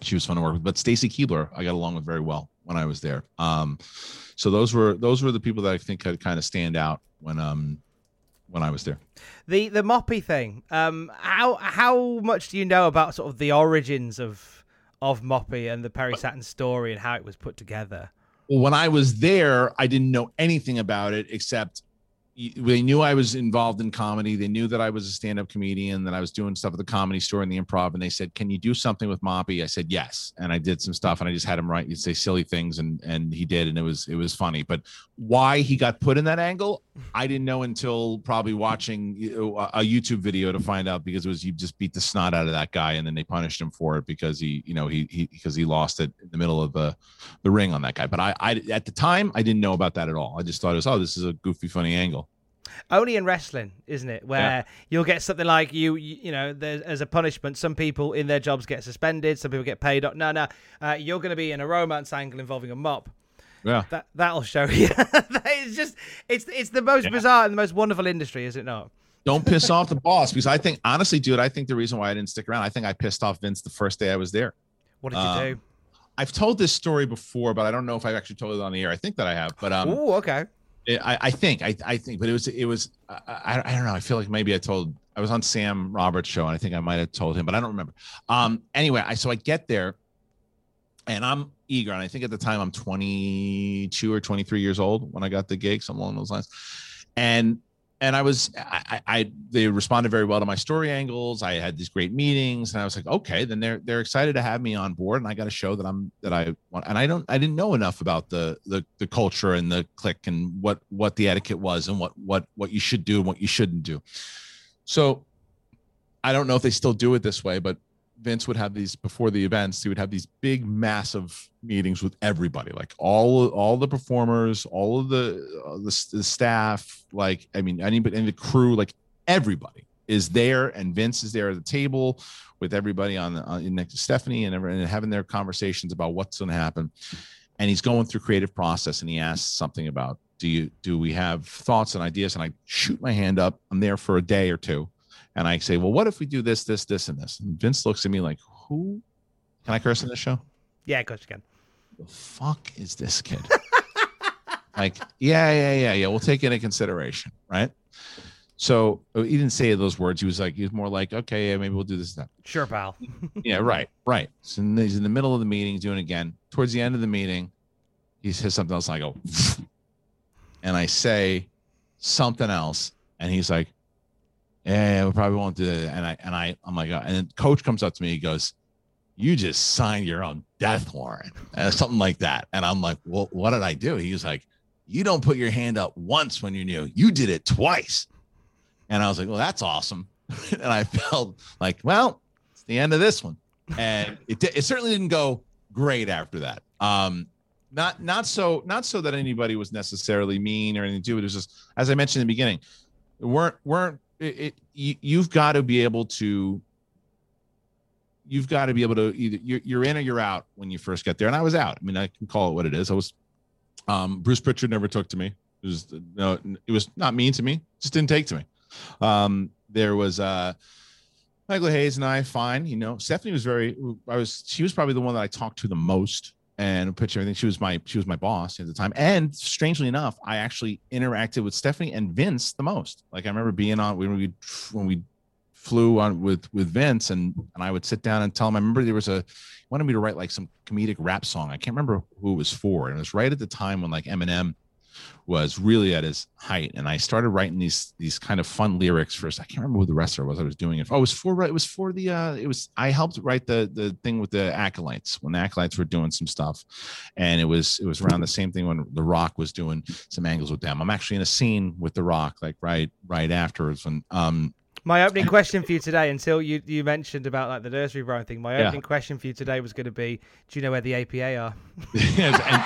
she was fun to work with. But Stacy Keibler, I got along with very well when I was there. Um, so those were those were the people that I think had kind of stand out when um when I was there. The the Moppy thing. Um, how how much do you know about sort of the origins of of Moppy and the Perry Saturn story and how it was put together? Well, when I was there, I didn't know anything about it except they knew I was involved in comedy. They knew that I was a stand-up comedian, that I was doing stuff at the comedy store and the improv. And they said, "Can you do something with Moppy?" I said, "Yes." And I did some stuff, and I just had him write, you say silly things, and and he did, and it was it was funny. But why he got put in that angle, I didn't know until probably watching a YouTube video to find out because it was you just beat the snot out of that guy, and then they punished him for it because he you know he he because he lost it in the middle of the the ring on that guy. But I I at the time I didn't know about that at all. I just thought it was oh this is a goofy funny angle only in wrestling, isn't it? Where yeah. you'll get something like you, you, know, as a punishment, some people in their jobs get suspended, some people get paid. Up. No, no, uh, you're going to be in a romance angle involving a mop. Yeah, that that'll show you. it's just, it's it's the most yeah. bizarre and the most wonderful industry, is it not? Don't piss off the boss because I think, honestly, dude, I think the reason why I didn't stick around, I think I pissed off Vince the first day I was there. What did you um, do? I've told this story before, but I don't know if I've actually told it on the air. I think that I have, but um, oh, okay. I, I think I, I think, but it was it was I, I don't know. I feel like maybe I told I was on Sam Roberts show and I think I might have told him, but I don't remember. Um. Anyway, I so I get there, and I'm eager, and I think at the time I'm 22 or 23 years old when I got the gig, something along those lines, and and I was, I, I, they responded very well to my story angles. I had these great meetings, and I was like, okay, then they're they're excited to have me on board, and I got to show that I'm that I want. And I don't, I didn't know enough about the the the culture and the click and what what the etiquette was and what what what you should do and what you shouldn't do. So, I don't know if they still do it this way, but Vince would have these before the events. He would have these big, massive meetings with everybody, like all all the performers, all of the uh, the, the, staff, like I mean, anybody and the crew, like everybody is there, and Vince is there at the table with everybody on, the, on next to Stephanie and, and having their conversations about what's going to happen. And he's going through creative process, and he asks something about do you do we have thoughts and ideas? And I shoot my hand up. I'm there for a day or two and I say, well, what if we do this, this, this, and this? And Vince looks at me like, who? Can I curse in this show? Yeah, of course you can. The fuck is this kid? like, yeah, yeah, yeah, yeah. We'll take it into consideration, right? So uh, he didn't say those words. He was like, he was more like, okay, yeah, maybe we'll do this. Then. Sure, pal. yeah, right, right. So he's in the middle of the meeting, doing it again. Towards the end of the meeting, he says something else, and I go, and I say something else, and he's like, yeah, we probably won't do that. And I and I I'm like, uh, and then coach comes up to me, he goes, you just signed your own death warrant, and something like that. And I'm like, well, what did I do? He was like, you don't put your hand up once when you're new, you did it twice. And I was like, well, that's awesome. and I felt like, well, it's the end of this one. And it, it certainly didn't go great after that. Um, not not so not so that anybody was necessarily mean or anything to do. It was just as I mentioned in the beginning, weren't weren't it, it you, you've got to be able to you've got to be able to either you're, you're in or you're out when you first get there. And I was out. I mean, I can call it what it is. I was um, Bruce Pritchard never took to me. It was no, it was not mean to me. Just didn't take to me. Um, there was uh, Michael Hayes and I, fine. You know, Stephanie was very. I was. She was probably the one that I talked to the most and pitch everything. She was my she was my boss at the time. And strangely enough, I actually interacted with Stephanie and Vince the most. Like I remember being on when we when we flew on with with Vince and and I would sit down and tell him. I remember there was a wanted me to write like some comedic rap song. I can't remember who it was for. And it was right at the time when like Eminem was really at his height and i started writing these these kind of fun lyrics first i can't remember who the wrestler was i was doing it oh it was for it was for the uh it was i helped write the the thing with the acolytes when the acolytes were doing some stuff and it was it was around the same thing when the rock was doing some angles with them i'm actually in a scene with the rock like right right afterwards when um my opening question for you today, until you, you mentioned about like the nursery rhyme thing, my opening yeah. question for you today was going to be: Do you know where the APA are? yes, and-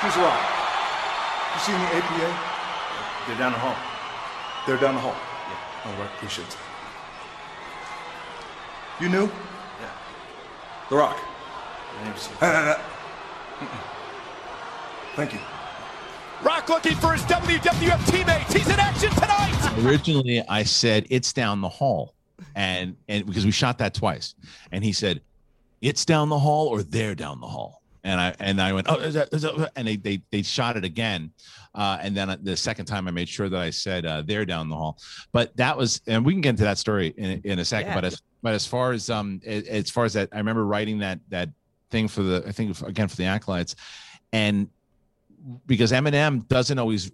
Who's wrong? You seen the APA? They're down the hall. They're down the hall? Yeah. All right, appreciate it. You knew? Yeah. The Rock. Never Uh, Thank you. Rock looking for his WWF teammates. He's in action tonight. Originally, I said it's down the hall, and and because we shot that twice, and he said it's down the hall or they're down the hall and I and I went oh is that, is that, and they they they shot it again, uh, and then the second time I made sure that I said uh, they're down the hall, but that was and we can get into that story in, in a second. Yeah. But as but as far as um as far as that, I remember writing that that thing for the I think again for the acolytes, and because Eminem doesn't always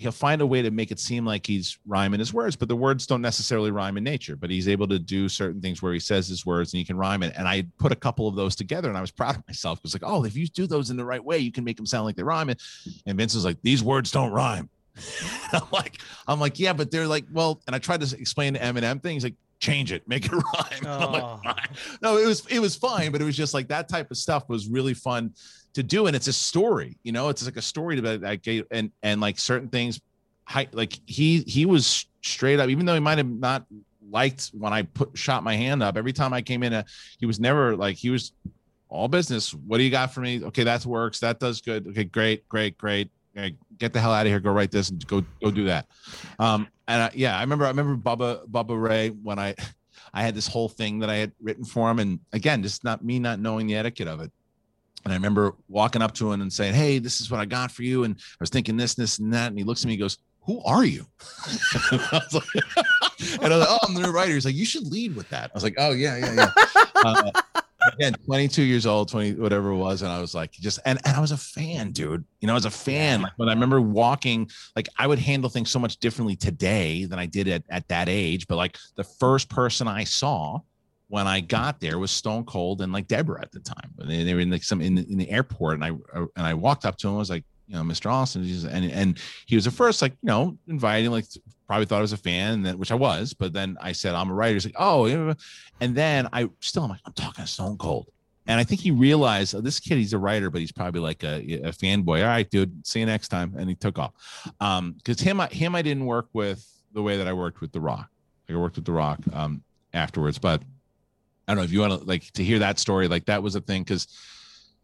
he'll find a way to make it seem like he's rhyming his words, but the words don't necessarily rhyme in nature. But he's able to do certain things where he says his words and he can rhyme it. And I put a couple of those together, and I was proud of myself. It was like, oh, if you do those in the right way, you can make them sound like they rhyme. And Vince was like, these words don't rhyme. I'm like, I'm like, yeah, but they're like, well, and I tried to explain the Eminem things like, change it, make it rhyme. Oh. Like, no, it was it was fine, but it was just like that type of stuff was really fun to do, and it's a story. You know, it's like a story about that and and like certain things, like he he was straight up, even though he might have not liked when I put shot my hand up. Every time I came in, uh, he was never like he was all business. What do you got for me? Okay, that works. That does good. Okay, great, great, great. Get the hell out of here. Go write this and go go do that. Um, and I, yeah, I remember I remember Bubba Bubba Ray when I I had this whole thing that I had written for him, and again, just not me not knowing the etiquette of it. And I remember walking up to him and saying, "Hey, this is what I got for you," and I was thinking this, this, and that. And he looks at me, and goes, "Who are you?" I was like, and I was like, "Oh, I'm the new writer." He's like, "You should lead with that." I was like, "Oh yeah, yeah, yeah." Uh, again 22 years old 20 whatever it was and i was like just and, and i was a fan dude you know as a fan like when i remember walking like i would handle things so much differently today than i did at, at that age but like the first person i saw when i got there was stone cold and like Debra at the time and they were in like some in the, in the airport and i and i walked up to him I was like you know, Mr. Austin. And and he was at first like, you know, inviting, like probably thought I was a fan, which I was, but then I said I'm a writer. He's like, oh, and then I still I'm like, I'm talking to Stone Cold. And I think he realized oh, this kid, he's a writer, but he's probably like a, a fanboy. All right, dude, see you next time. And he took off. Um, because him, I, him, I didn't work with the way that I worked with The Rock. Like I worked with The Rock um afterwards, but I don't know if you want to like to hear that story. Like that was a thing because,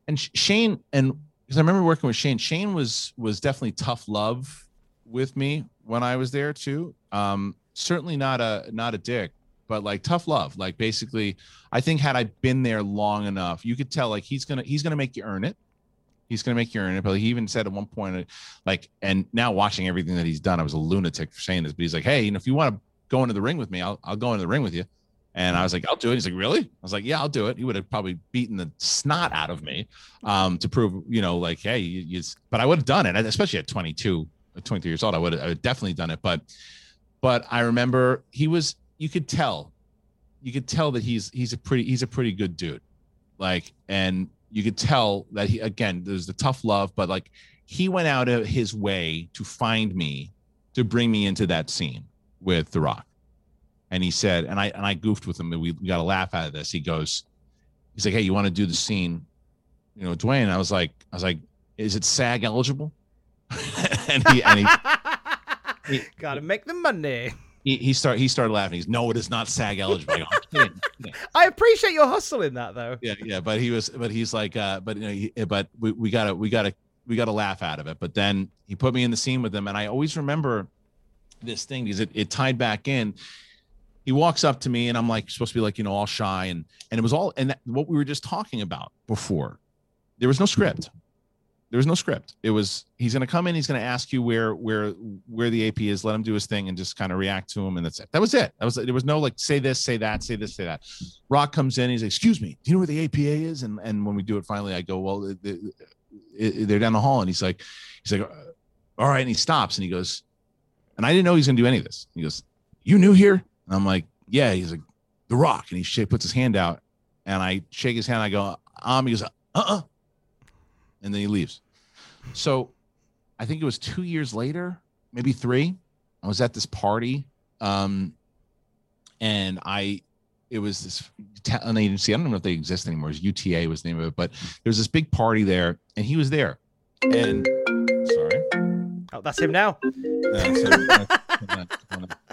and Shane and because I remember working with Shane. Shane was was definitely tough love with me when I was there too. Um, certainly not a not a dick, but like tough love. Like basically, I think had I been there long enough, you could tell like he's gonna he's gonna make you earn it. He's gonna make you earn it. But he even said at one point, like, and now watching everything that he's done, I was a lunatic for saying this, but he's like, hey, you know, if you want to go into the ring with me, I'll I'll go into the ring with you. And I was like, I'll do it. He's like, really? I was like, yeah, I'll do it. He would have probably beaten the snot out of me um, to prove, you know, like, hey, you, you, but I would have done it, especially at 22, 23 years old. I would have, I would definitely done it. But, but I remember he was, you could tell, you could tell that he's, he's a pretty, he's a pretty good dude. Like, and you could tell that he, again, there's the tough love, but like he went out of his way to find me, to bring me into that scene with The Rock and he said, and I and I goofed with him, and we, we got a laugh out of this. He goes, he's like, hey, you want to do the scene, you know, Dwayne? I was like, I was like, is it SAG eligible? and he and he, he gotta make the money. He, he started he started laughing. He's no, it is not SAG eligible. I, I appreciate your hustle in that though. Yeah, yeah, but he was, but he's like, uh, but you know, he, but we, we gotta we gotta we gotta laugh out of it. But then he put me in the scene with him, and I always remember this thing because it, it tied back in he walks up to me and I'm like supposed to be like, you know, all shy and and it was all and that, what we were just talking about before. There was no script. There was no script. It was he's going to come in, he's going to ask you where where where the AP is, let him do his thing and just kind of react to him and that's it. That was it. That was there was no like say this, say that, say this, say that. Rock comes in, he's like, "Excuse me, do you know where the APA is?" And and when we do it finally, I go, "Well, they're down the hall." And he's like he's like, "All right." And he stops and he goes, and I didn't know he's going to do any of this. He goes, "You new here?" And I'm like, yeah. He's like, The Rock. And he sh- puts his hand out. And I shake his hand. I go, um, he goes, uh uh And then he leaves. So I think it was two years later, maybe three. I was at this party. Um, and I, it was this talent agency. I don't know if they exist anymore. It UTA was the name of it, but there was this big party there, and he was there. And sorry, oh, that's him now.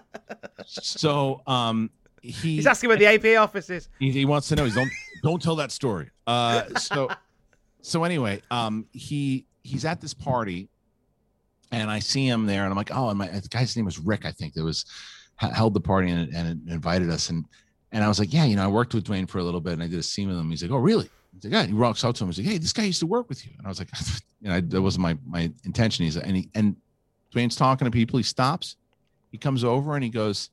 so, um he, he's asking where the AP office is. He, he wants to know. He's don't don't tell that story. Uh, so so anyway, um, he he's at this party, and I see him there, and I'm like, oh, and my the guy's name was Rick, I think. That was held the party and, and invited us, and and I was like, yeah, you know, I worked with Dwayne for a little bit, and I did a scene with him. He's like, oh, really? He's like, yeah. He walks out to him. He's like, hey, this guy used to work with you, and I was like, you know, that wasn't my my intention. He's and he and Dwayne's talking to people. He stops. He comes over and he goes,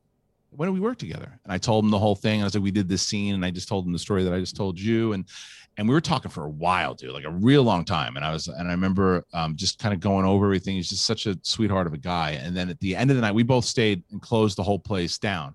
when did we work together? And I told him the whole thing. I was like, we did this scene, and I just told him the story that I just told you, and and we were talking for a while, dude, like a real long time. And I was, and I remember um, just kind of going over everything. He's just such a sweetheart of a guy. And then at the end of the night, we both stayed and closed the whole place down.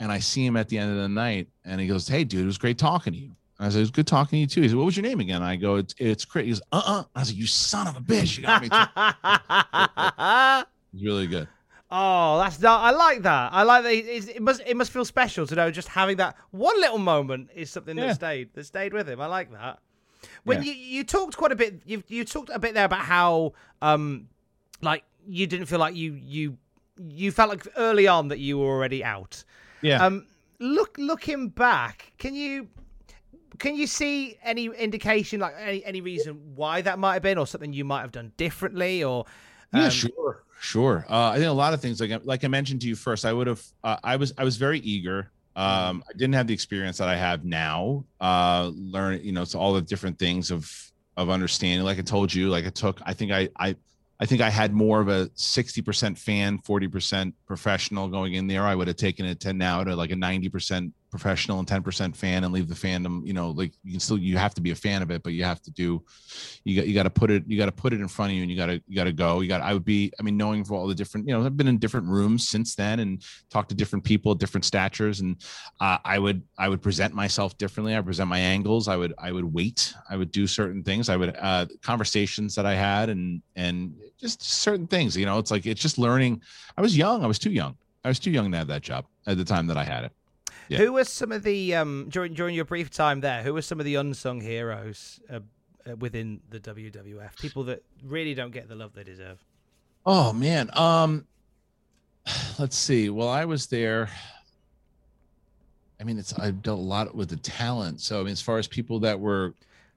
And I see him at the end of the night, and he goes, "Hey, dude, it was great talking to you." I said, "It was good talking to you too." He said, "What was your name again?" I go, "It's it's Chris." He goes, "Uh uh." I like, "You son of a bitch!" You got me. Was really good. Oh, that's not. I like that. I like that. It, it, must. It must feel special to know just having that one little moment is something yeah. that stayed. That stayed with him. I like that. When yeah. you you talked quite a bit. You you talked a bit there about how um like you didn't feel like you you you felt like early on that you were already out. Yeah. Um. Look looking back, can you can you see any indication, like any any reason why that might have been, or something you might have done differently, or um, yeah, sure. Sure. Uh, I think a lot of things like like I mentioned to you first. I would have. Uh, I was I was very eager. Um, I didn't have the experience that I have now. Uh, learn you know, it's all the different things of of understanding. Like I told you, like it took. I think I I I think I had more of a 60% fan, 40% professional going in there. I would have taken it to now to like a 90% professional and 10% fan and leave the fandom, you know, like you can still you have to be a fan of it, but you have to do you got you got to put it you got to put it in front of you and you got to you got to go. You got I would be I mean knowing for all the different, you know, I've been in different rooms since then and talked to different people, different statures and uh, I would I would present myself differently. I present my angles. I would I would wait. I would do certain things. I would uh conversations that I had and and just certain things, you know, it's like it's just learning. I was young. I was too young. I was too young to have that job at the time that I had it. Yeah. Who were some of the um during during your brief time there? Who were some of the unsung heroes uh, uh, within the WWF? People that really don't get the love they deserve. Oh man, um, let's see. Well, I was there. I mean, it's I've dealt a lot with the talent. So I mean, as far as people that were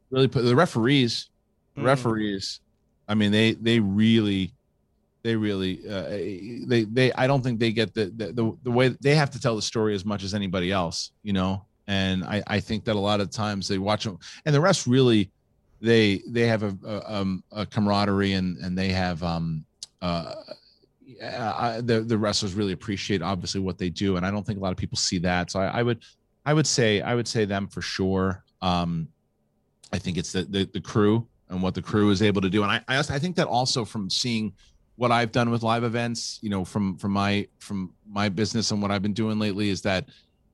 really put the referees, mm. referees. I mean, they they really They really, uh, they, they. I don't think they get the, the the the way they have to tell the story as much as anybody else. You know, and I I think that a lot of times they watch them, and the rest really, they they have a a, um, a camaraderie and and they have um uh. I, the the wrestlers really appreciate obviously what they do, and I don't think a lot of people see that. So I, I would, I would say, I would say them for sure. Um, I think it's the, the, the crew and what the crew is able to do, and I I, I think that also from seeing what I've done with live events, you know, from from my from my business and what I've been doing lately is that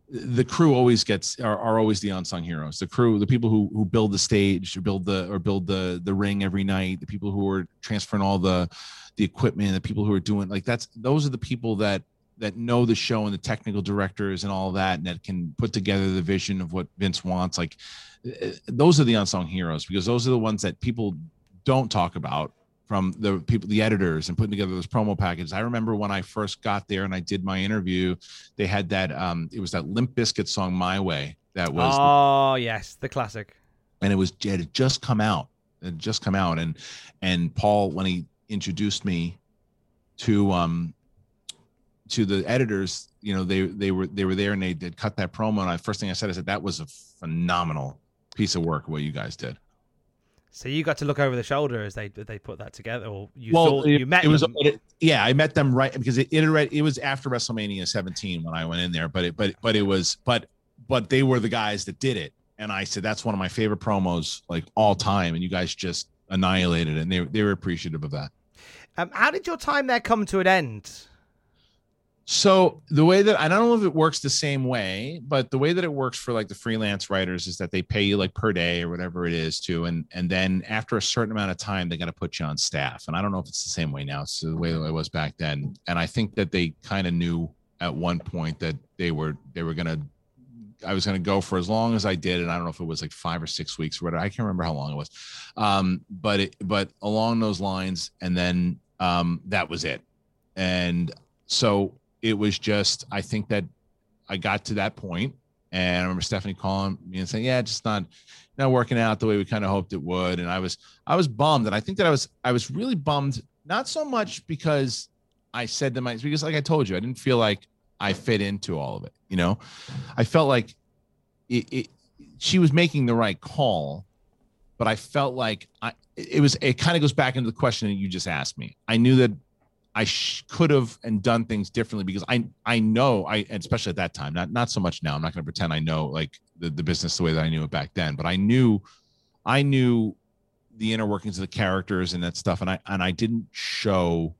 the crew always gets are, are always the unsung heroes. The crew, the people who who build the stage or build the or build the the ring every night, the people who are transferring all the the equipment, the people who are doing like that's those are the people that that know the show and the technical directors and all that and that can put together the vision of what Vince wants. Like eh, those are the unsung heroes because those are the ones that people don't talk about from the people, the editors, and putting together those promo packages. I remember when I first got there and I did my interview, they had that. Um, it was that Limp Bizkit song "My Way." That was. Oh yes, the classic. And it was it had just come out. It had just come out, and and Paul when he introduced me to um to the editors, you know, they they were they were there and they did cut that promo. And I first thing I said, I said that was a phenomenal piece of work what you guys did. So you got to look over the shoulder as they they put that together, or you well, saw, you met it them. was it, yeah, I met them right because it, it it was after WrestleMania 17 when I went in there, but it but but it was but but they were the guys that did it, and I said that's one of my favorite promos like all time, and you guys just annihilated it, and they they were appreciative of that. Um, how did your time there come to an end? So the way that I don't know if it works the same way, but the way that it works for like the freelance writers is that they pay you like per day or whatever it is to, and and then after a certain amount of time, they got to put you on staff. And I don't know if it's the same way now. It's the way that it was back then. And I think that they kind of knew at one point that they were they were gonna I was going to go for as long as I did, and I don't know if it was like five or six weeks or whatever. I can't remember how long it was, um, but it, but along those lines, and then um, that was it. And so it was just I think that I got to that point, and I remember Stephanie calling me and saying, "Yeah, just not not working out the way we kind of hoped it would." And I was I was bummed, and I think that I was I was really bummed, not so much because I said to my because like I told you, I didn't feel like I fit into all of it. You know, I felt like it, it she was making the right call, but I felt like I it was it kind of goes back into the question that you just asked me. I knew that I sh- could have and done things differently because I I know I especially at that time not not so much now I'm not going to pretend I know like the, the business the way that I knew it back then but I knew I knew the inner workings of the characters and that stuff and I and I didn't show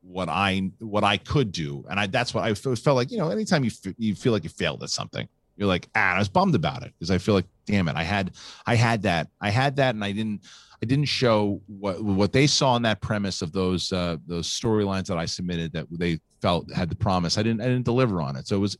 what I what I could do and I that's what I felt like you know anytime you f- you feel like you failed at something you're like ah I was bummed about it because I feel like damn it I had I had that I had that and I didn't I didn't show what what they saw in that premise of those uh, those storylines that I submitted that they felt had the promise. I didn't I didn't deliver on it. So it was.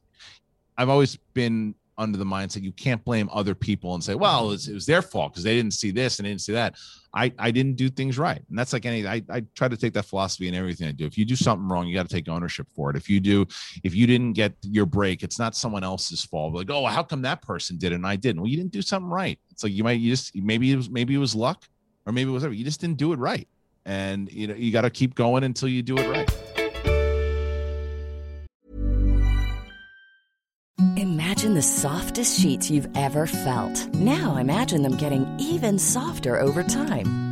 I've always been under the mindset you can't blame other people and say, well, it was, it was their fault because they didn't see this and they didn't see that. I, I didn't do things right. And that's like any, I, I try to take that philosophy in everything I do. If you do something wrong, you got to take ownership for it. If you do, if you didn't get your break, it's not someone else's fault. Like, oh, how come that person did it and I didn't? Well, you didn't do something right. It's like you might, you just, maybe it was, maybe it was luck or maybe was you just didn't do it right. And you know you got to keep going until you do it right. Imagine the softest sheets you've ever felt. Now imagine them getting even softer over time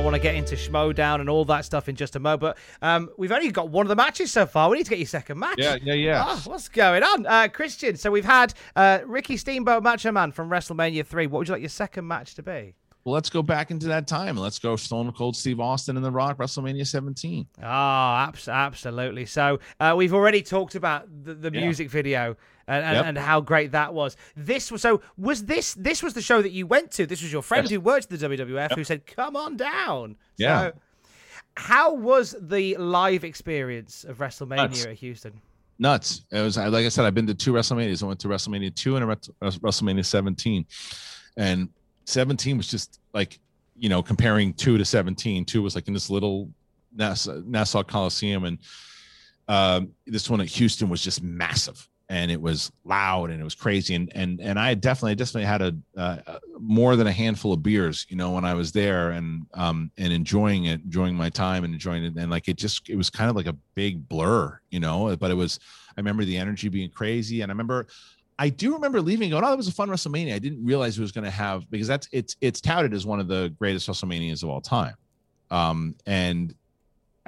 I want to get into Schmoedown and all that stuff in just a moment. But um, we've only got one of the matches so far. We need to get your second match. Yeah, yeah, yeah. Oh, what's going on, uh, Christian? So we've had uh, Ricky Steamboat Macho Man from WrestleMania three. What would you like your second match to be? Well, let's go back into that time. Let's go Stone Cold Steve Austin and The Rock WrestleMania 17. Oh, abs- absolutely. So uh, we've already talked about the, the Yeah. music video and, and, Yep. and how great that was. This was so was this this was the show that you went to. This was your friend Yes. who worked at the WWF who said, "Come on down." Yeah. So, how was the live experience of WrestleMania Nuts. at Houston? Nuts. It was like I said, I've been to two WrestleManias. I went to WrestleMania 2 and a WrestleMania 17. And 17 was just like, you know, comparing 2 to 17. 2 was like in this little Nassau, Nassau Coliseum. And um, this one at Houston was just massive. And it was loud and it was crazy. And and and I definitely definitely had a uh, uh, more than a handful of beers, you know, when I was there and um and enjoying it, enjoying my time and enjoying it. And like it just it was kind of like a big blur, you know. But it was I remember the energy being crazy. And I remember I do remember leaving going, oh, that was a fun WrestleMania. I didn't realize it was going to have because that's it's it's touted as one of the greatest WrestleManias of all time. Um, and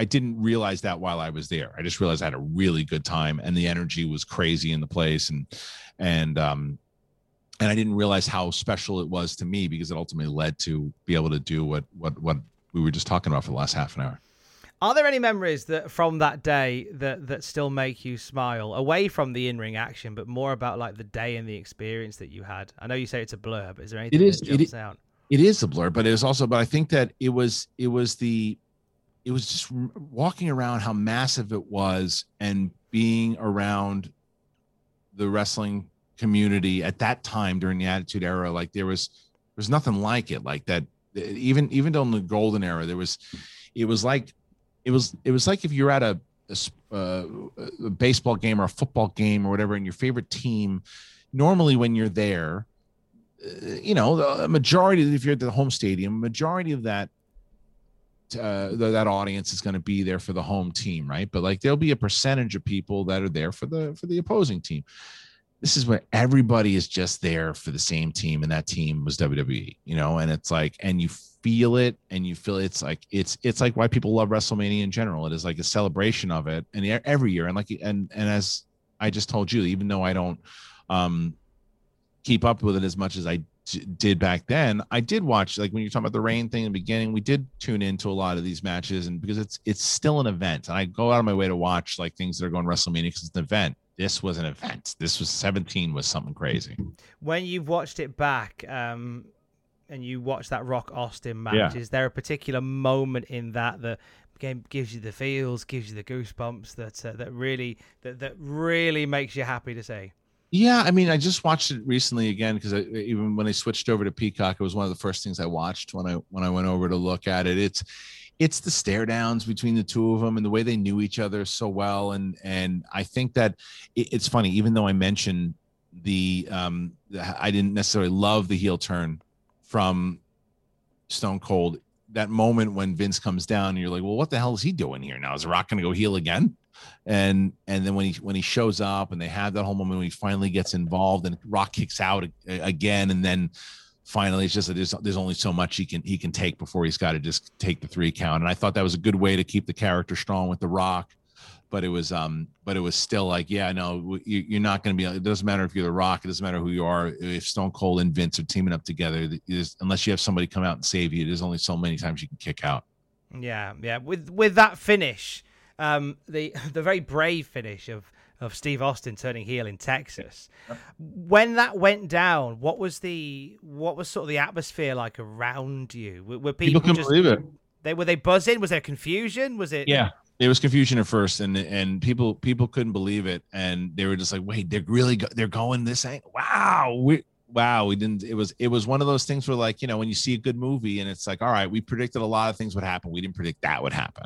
I didn't realize that while I was there. I just realized I had a really good time and the energy was crazy in the place and and um and I didn't realize how special it was to me because it ultimately led to be able to do what what what we were just talking about for the last half an hour. Are there any memories that from that day that that still make you smile away from the in-ring action, but more about like the day and the experience that you had? I know you say it's a blur, but is there anything is- that jumps i- out? it is a blur but it is also but i think that it was it was the it was just walking around how massive it was and being around the wrestling community at that time during the attitude era like there was there was nothing like it like that even even during the golden era there was it was like it was it was like if you're at a, a uh, a baseball game or a football game or whatever and your favorite team normally when you're there uh, you know, the majority, if you're at the home stadium, majority of that uh, th- that audience is going to be there for the home team, right? But like there'll be a percentage of people that are there for the for the opposing team. This is where everybody is just there for the same team, and that team was WWE, you know. And it's like, and you feel it, and you feel it's like it's it's like why people love WrestleMania in general. It is like a celebration of it, and every year, and like and and as I just told you, even though I don't um keep up with it as much as I did back then. I did watch like when you're talking about the rain thing in the beginning, we did tune into a lot of these matches and because it's it's still an event and I go out of my way to watch like things that are going WrestleMania because it's an event. This was an event. This was 17 was something crazy. When you've watched it back, um, and you watch that Rock Austin match, Yeah. is there a particular moment in that that game gives you the feels, gives you the goosebumps that uh, that really that that really makes you happy to see? Yeah, I mean, I just watched it recently again because even when I switched over to Peacock, it was one of the first things I watched when I when I went over to look at it. It's it's the stare downs between the two of them and the way they knew each other so well, and and I think that it, it's funny. Even though I mentioned the um, the- I didn't necessarily love the heel turn from Stone Cold. That moment when Vince comes down, and you're like, well, what the hell is he doing here now? Is Rock going to go heel again? And and then when he when he shows up and they have that whole moment when he finally gets involved and Rock kicks out again and then finally it's just that there's, there's only so much he can he can take before he's got to just take the three count and I thought that was a good way to keep the character strong with the Rock but it was um but it was still like yeah no you, you're not going to be it doesn't matter if you're the Rock it doesn't matter who you are if Stone Cold and Vince are teaming up together unless you have somebody come out and save you there's only so many times you can kick out Yeah, yeah. With with that finish, um, the the very brave finish of of Steve Austin turning heel in Texas. When that went down, what was the what was sort of the atmosphere like around you? Were, were people people, couldn't just believe it They were they buzzing? Was there confusion? Was it? Yeah, there was confusion at first, and and people people couldn't believe it, and they were just like, "Wait, they're really go- they're going this angle? Wow, we wow, we didn't." It was it was one of those things where like you know when you see a good movie and it's like, all right, we predicted a lot of things would happen, we didn't predict that would happen.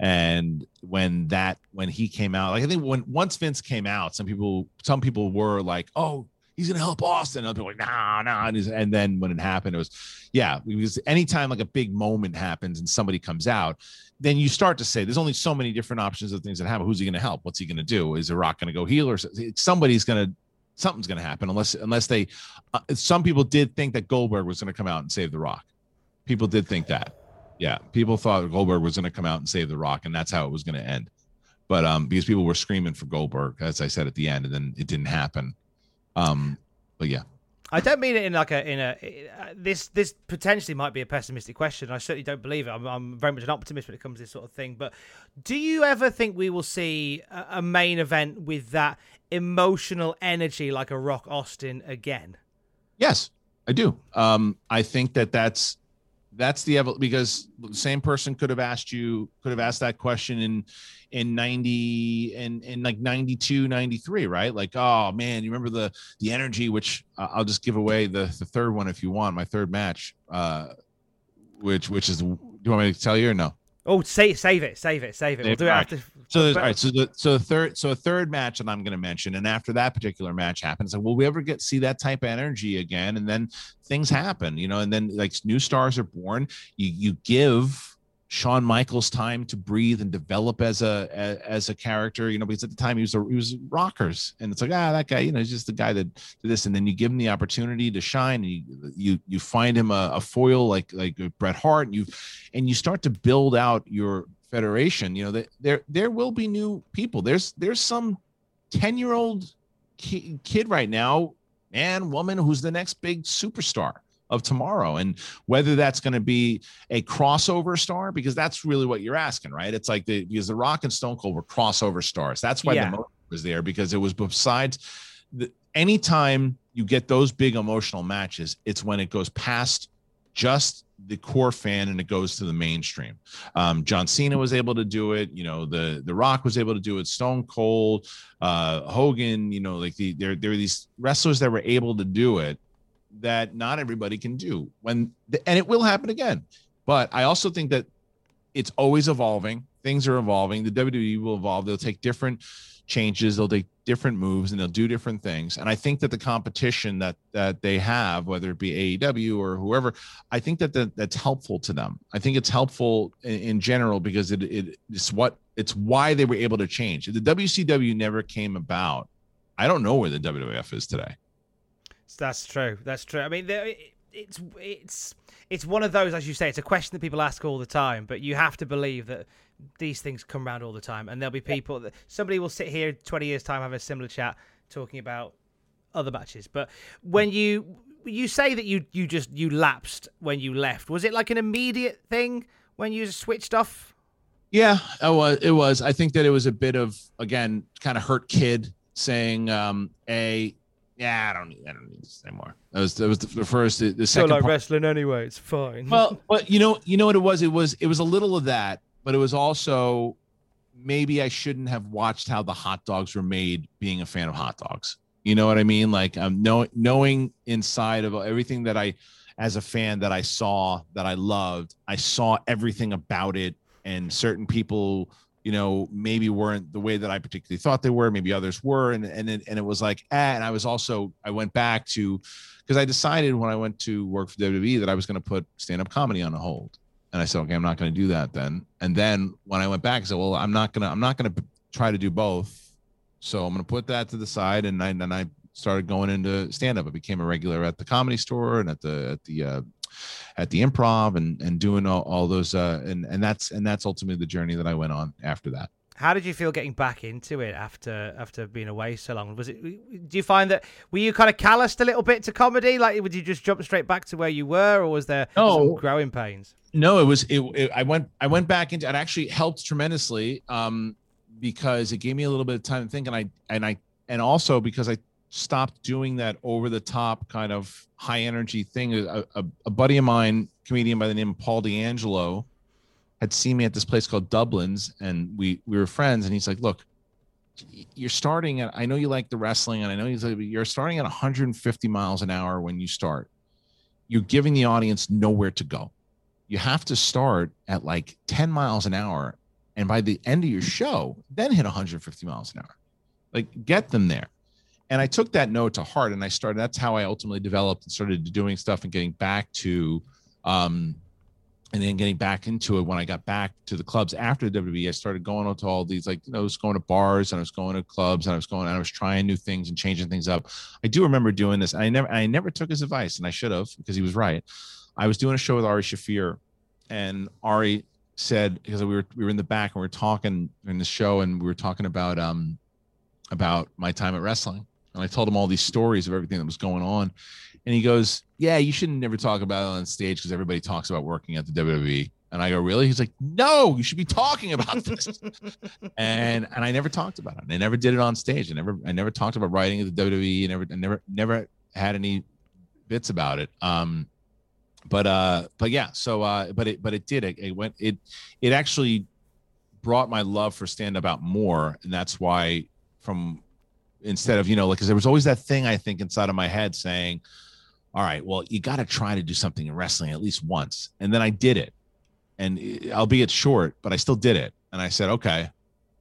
And when that when he came out, like I think when once Vince came out, some people some people were like, "Oh, he's gonna help Austin. Other people like, nah, nah. And, and, then when it happened, it was, yeah, because anytime like a big moment happens and somebody comes out, then you start to say there's only so many different options of things that happen. Who's he gonna help? What's he gonna do? Is The Rock gonna go heel or somebody's gonna something's gonna happen unless unless they uh, some people did think that Goldberg was gonna come out and save The Rock. People did think that. Yeah, people thought Goldberg was going to come out and save The Rock, and that's how it was going to end. But um, because people were screaming for Goldberg, as I said at the end, and then it didn't happen. Um, but yeah. I don't mean it in like a in a this this potentially might be a pessimistic question. I certainly don't believe it. I'm, I'm very much an optimist when it comes to this sort of thing. But do you ever think we will see a, a main event with that emotional energy like a Rock Austin again? Yes, I do. Um, I think that that's that's the because the same person could have asked you could have asked that question in in 90 and in like 92 93 right? Like oh man you remember the the energy which uh, i'll just give away the the third one if you want my third match uh which which is do you want me to tell you or no Oh, save save it, save it, save it. We'll do it after. So there's all right. So the so the third so a third match that I'm going to mention, and after that particular match happens, like, will we ever get see that type of energy again? And then things happen, you know, and then like new stars are born. You you give Shawn Michaels time to breathe and develop as a as a character, you know, because at the time he was a, he was rockers, and it's like ah that guy, you know, he's just the guy that did this, and then you give him the opportunity to shine, and you you, you find him a, a foil like like Bret Hart, and you and you start to build out your federation. You know, that there there will be new people. There's there's some ten year old kid right now, man, woman, who's the next big superstar of tomorrow and whether that's going to be a crossover star because that's really what you're asking right it's like the because the rock and stone cold were crossover stars that's why yeah. the was there because it was besides the anytime you get those big emotional matches it's when it goes past just the core fan and it goes to the mainstream. Um, John Cena was able to do it. You know, the the Rock was able to do it. Stone Cold, uh, Hogan. You know, like the there there are these wrestlers that were able to do it that not everybody can do when and it will happen again. But i also think that it's always evolving. Things are evolving. The wwe will evolve. They'll take different changes. They'll take different moves and they'll do different things. And i think that the competition that that they have whether it be aew or whoever i think that, that that's helpful to them. I think it's helpful in, in general because it, it it's what it's why they were able to change. The wcw never came about. I don't know where the wwf is today that's true. That's true. I mean, it's it's it's one of those, as you say, it's a question that people ask all the time. But you have to believe that these things come around all the time, and there'll be people that somebody will sit here twenty years time have a similar chat talking about other matches. But when you you say that you you just you lapsed when you left, was it like an immediate thing when you switched off? Yeah, it was. It was. I think that it was a bit of again, kind of hurt kid saying, um, "A yeah, I don't need. I don't need this anymore. That was that was the, the first. The, the second. like part. wrestling anyway. It's fine. Well, but you know, you know what it was. It was it was a little of that, but it was also maybe I shouldn't have watched how the hot dogs were made. Being a fan of hot dogs, you know what I mean? Like um, know, knowing inside of everything that I, as a fan, that I saw that I loved. I saw everything about it, and certain people you know, maybe weren't the way that I particularly thought they were. Maybe others were, and and it, and it was like, eh. and I was also I went back to because I decided when I went to work for WWE that I was going to put stand up comedy on a hold, and I said, okay, I'm not going to do that then. And then when I went back, I said, well, I'm not gonna I'm not gonna try to do both, so I'm going to put that to the side, and I and I started going into stand up. I became a regular at the comedy store and at the at the uh, at the improv and and doing all, all those uh, and and that's and that's ultimately the journey that I went on after that. How did you feel getting back into it after after being away so long? Was it? Do you find that were you kind of calloused a little bit to comedy? Like, would you just jump straight back to where you were, or was there no. some growing pains? No, it was. It, it, I went. I went back into. It actually helped tremendously um, because it gave me a little bit of time to think, and I and I and also because I stopped doing that over the top kind of high energy thing. A, a, a, buddy of mine, comedian by the name of Paul D'Angelo, had seen me at this place called Dublin's, and we we were friends. And he's like, "Look, you're starting at. I know you like the wrestling, and I know you're, you're starting at 150 miles an hour when you start. You're giving the audience nowhere to go. You have to start at like 10 miles an hour, and by the end of your show, then hit 150 miles an hour. Like get them there." And I took that note to heart, and I started. That's how I ultimately developed and started doing stuff and getting back to um, and then getting back into it when I got back to the clubs after the WWE, I started going to all these like you know I was going to bars and I was going to clubs and I was going and I was trying new things and changing things up. I do remember doing this. I never I never took his advice and I should have because he was right. I was doing a show with Ari Shaffir, and Ari said because we were we were in the back and we were talking in the show and we were talking about um about my time at wrestling and I told him all these stories of everything that was going on and he goes, Yeah, you shouldn't never talk about it on stage because everybody talks about working at the WWE. And I go, Really? He's like, No, you should be talking about this. and and I never talked about it. I never did it on stage. I never I never talked about writing at the WWE. I never I never never had any bits about it. Um but uh but yeah, so uh but it but it did. It, it went it it actually brought my love for stand up out more. And that's why from instead of, you know, like because there was always that thing I think inside of my head saying, all right, well, you got to try to do something in wrestling at least once. And then I did it. And eh, albeit short, but I still did it. And I said, okay,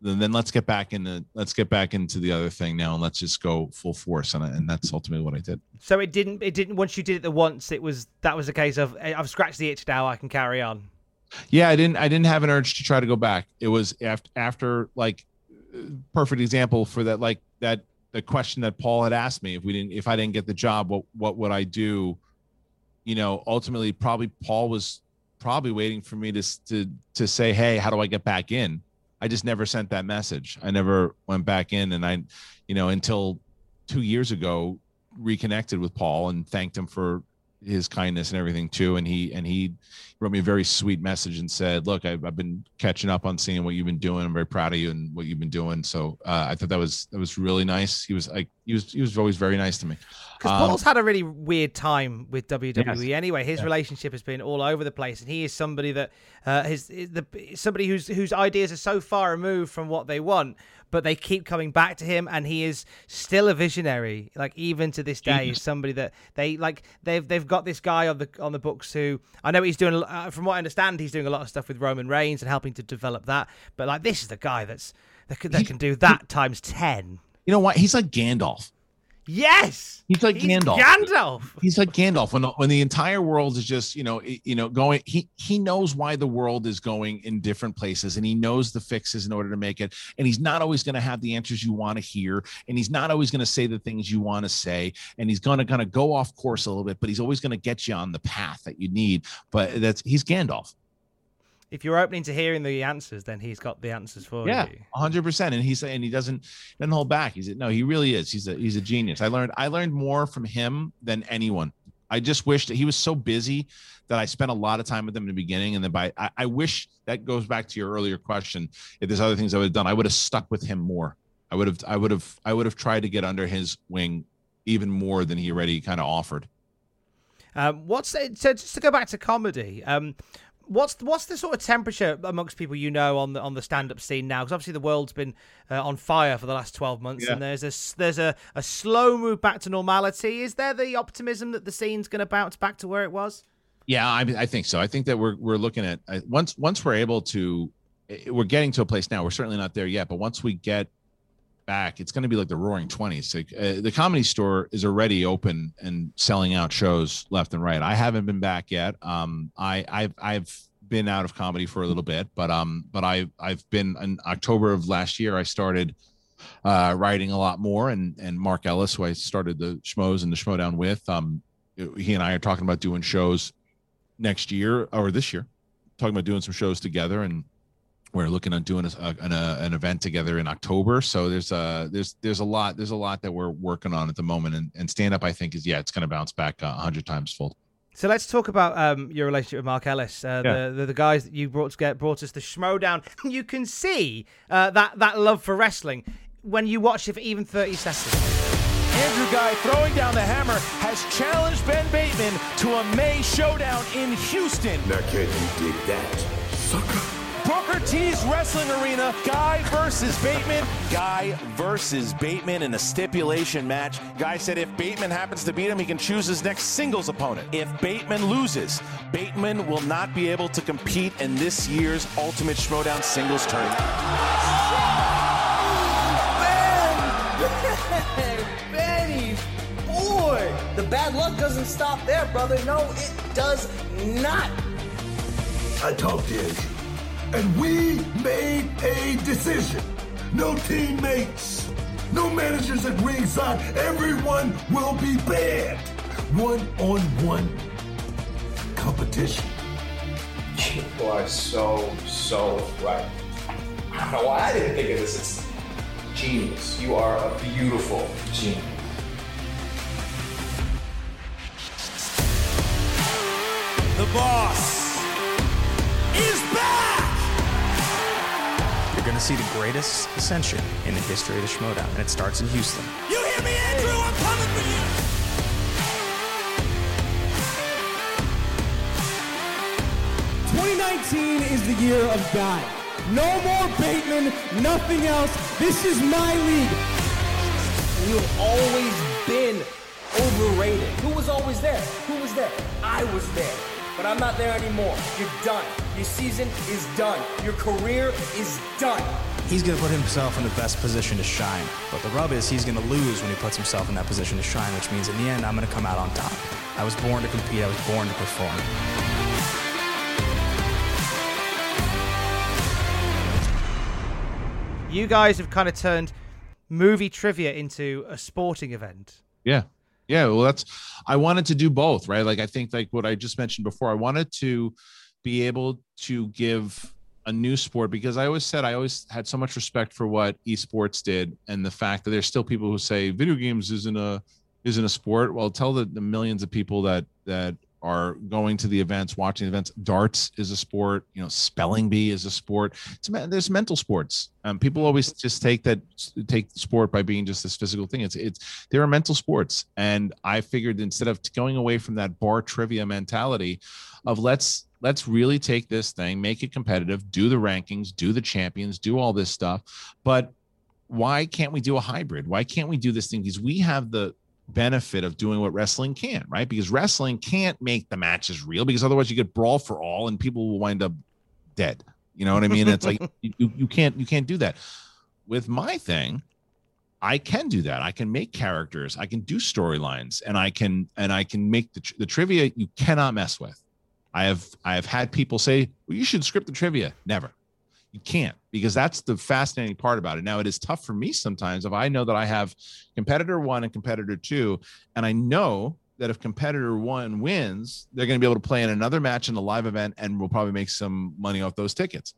then, then let's get back into let's get back into the other thing now and let's just go full force. And, I, and that's ultimately what I did. So it didn't it didn't once you did it the once, it was that was a case of eh, I've scratched the itch now, I can carry on. Yeah, I didn't I didn't have an urge to try to go back. It was after after like eh, perfect example for that like that the question that Paul had asked me if we didn't if I didn't get the job, what what would I do? You know, ultimately, probably Paul was probably waiting for me to to to say, hey, how do I get back in? I just never sent that message. I never went back in, and I, you know, until two years ago, reconnected with Paul and thanked him for his kindness and everything too. And he and he wrote me a very sweet message and said, "Look, I've, I've been catching up on seeing what you've been doing. I'm very proud of you and what you've been doing." So uh, I thought that was that was really nice. He was like he was he was always very nice to me. Because um, Paul's had a really weird time with WWE. Yes. Anyway, his yeah. relationship has been all over the place, and he is somebody that uh, his the somebody whose whose ideas are so far removed from what they want but they keep coming back to him, and he is still a visionary. Like even to this day, is somebody that they like. They've they've got this guy on the on the books who I know he's doing. Uh, from what I understand, he's doing a lot of stuff with Roman Reigns and helping to develop that. But like this is the guy that's that can, that can do that times ten. You know what? He's like Gandalf. Yes, he's like he's Gandalf. Gandalf. He's like Gandalf. When the, when the entire world is just you know you know going, he he knows why the world is going in different places, and he knows the fixes in order to make it. And he's not always going to have the answers you want to hear, and he's not always going to say the things you want to say, and he's going to kind of go off course a little bit, but he's always going to get you on the path that you need. But that's he's Gandalf if you're opening to hearing the answers, then he's got the answers for yeah, you. hundred percent. And he's saying he doesn't doesn't hold back. He's no, he really is. He's a he's a genius. I learned I learned more from him than anyone. I just wish that he was so busy that I spent a lot of time with him in the beginning. And then by I, I wish that goes back to your earlier question. If there's other things I would have done, I would have stuck with him more. I would have I would have I would have tried to get under his wing even more than he already kind of offered. Um, what's so just to go back to comedy? Um, What's what's the sort of temperature amongst people you know on the on the stand up scene now? Because obviously the world's been uh, on fire for the last twelve months, yeah. and there's a there's a, a slow move back to normality. Is there the optimism that the scene's going to bounce back to where it was? Yeah, I, I think so. I think that we're we're looking at uh, once once we're able to, eh, we're getting to a place now. We're certainly not there yet, but once we get back, it's going to be like the Roaring Twenties. Like, uh, the Comedy Store is already open and selling out shows left and right. I haven't been back yet. Um, I I've I've been out of comedy for a little bit, but um, but I I've been in October of last year. I started uh, writing a lot more, and and Mark Ellis, who I started the Schmoes and the Schmoedown with, um, he and I are talking about doing shows next year or this year, talking about doing some shows together and we're looking at doing a, an, a, an event together in October. So there's a there's there's a lot there's a lot that we're working on at the moment, and, and stand up I think is yeah it's going to bounce back a hundred times full. So let's talk about um, your relationship with Mark Ellis, uh, yeah. the, the, the guys that you brought to get brought us the Schmoedown. You can see uh, that that love for wrestling when you watch it for even thirty seconds. Andrew Guy throwing down the hammer has challenged Ben Bateman to a May showdown in Houston. Now can you dig that? sucker. Booker T's Wrestling Arena, Guy versus Bateman. Guy versus Bateman in a stipulation match. Guy said if Bateman happens to beat him, he can choose his next singles opponent. If Bateman loses, Bateman will not be able to compete in this year's Ultimate Schmoedown singles tournament. Benny, boy, the bad luck doesn't stop there, brother. No, it does not. I talked to Andrew, and we made a decision. No teammates, no managers at ringside. Everyone will be banned. One-on-one competition. You are so, so right. I don't know why I didn't think of this. It's genius. You are a beautiful genius. The boss is back! You're going to see the greatest ascension in the history of the Schmoedown, and it starts in Houston. You hear me, Andrew? I'm coming for you! 2019 is the year of Guy. No more Bateman, nothing else. This is my league. You've always been overrated. Who was always there? Who was there? I was there. But I'm not there anymore. You're done. Your season is done. Your career is done. He's going to put himself in the best position to shine. But the rub is he's going to lose when he puts himself in that position to shine, which means in the end, I'm going to come out on top. I was born to compete. I was born to perform. You guys have kind of turned movie trivia into a sporting event. Yeah. Yeah. Well, that's, I wanted to do both, right? Like, I think, like what I just mentioned before, I wanted to be able to give a new sport because I always said I always had so much respect for what esports did and the fact that there's still people who say video games isn't a isn't a sport. Well, tell the, the millions of people that that are going to the events, watching events. Darts is a sport. You know, spelling bee is a sport. It's there's mental sports. Um, people always just take that take sport by being just this physical thing. It's it's there are mental sports, and I figured instead of going away from that bar trivia mentality, of let's let's really take this thing, make it competitive, do the rankings, do the champions, do all this stuff, but why can't we do a hybrid? Why can't we do this thing? Because we have the benefit of doing what wrestling can, right? Because wrestling can't make the matches real because otherwise you get brawl for all and people will wind up dead. You know what I mean? It's like you, you can't you can't do that. With my thing, I can do that. I can make characters, I can do storylines, and I can and I can make the, the trivia you cannot mess with. I have I have had people say, "Well, you should script the trivia." Never. You can't because that's the fascinating part about it. Now it is tough for me sometimes if I know that I have competitor one and competitor two, and I know that if competitor one wins, they're going to be able to play in another match in a live event and we'll probably make some money off those tickets.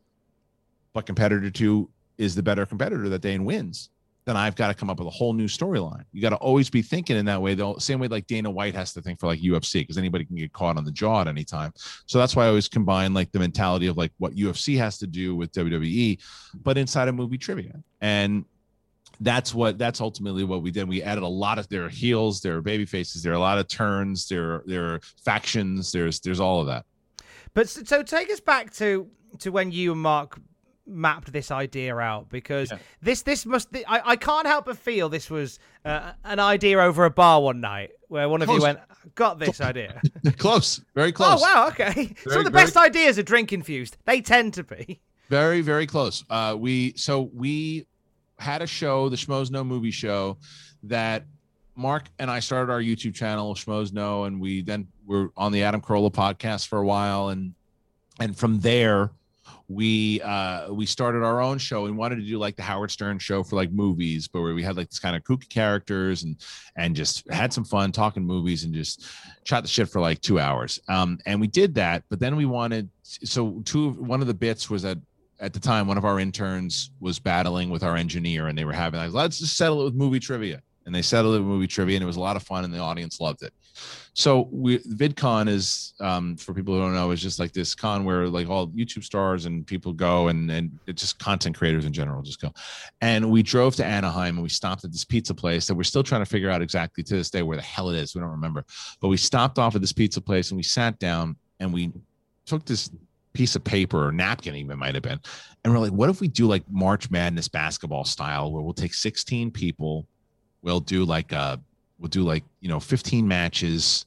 But competitor two is the better competitor that day and wins then I've got to come up with a whole new storyline. You got to always be thinking in that way, though. Same way like Dana White has to think for like UFC, because anybody can get caught on the jaw at any time. So that's why I always combine like the mentality of like what UFC has to do with WWE, but inside a movie trivia. And that's what that's ultimately what we did. We added a lot of their heels, their baby faces, there are a lot of turns, there there are factions, there's there's all of that. But so take us back to to when you and Mark mapped this idea out because yeah. this this must I, I can't help but feel this was uh, an idea over a bar one night where one of close. you went got this idea. Close. Very close. oh wow okay. Very, some of the best very... ideas are drink infused. They tend to be. Very very close. Uh we so we had a show the schmoes know movie show that mark and i started our youtube channel schmoes know and we then were on the adam carolla podcast for a while and and from there we uh we started our own show and wanted to do like the howard stern show for like movies but where we had like this kind of kooky characters and and just had some fun talking movies and just shot the shit for like two hours. Um and we did that but then we wanted so two one of the bits was that at the time one of our interns was battling with our engineer and they were having like let's just settle it with movie trivia. And they settled it with movie trivia and it was a lot of fun and the audience loved it so we VidCon is um, for people who don't know is just like this con where like all YouTube stars and people go and and it's just content creators in general just go. And we drove to Anaheim and we stopped at this pizza place that we're still trying to figure out exactly to this day where the hell it is. We don't remember, but we stopped off at this pizza place and we sat down and we took this piece of paper or napkin even might have been and we're like what if we do like march madness basketball style where we'll take 16 people we'll do like uh we'll do like you know 15 matches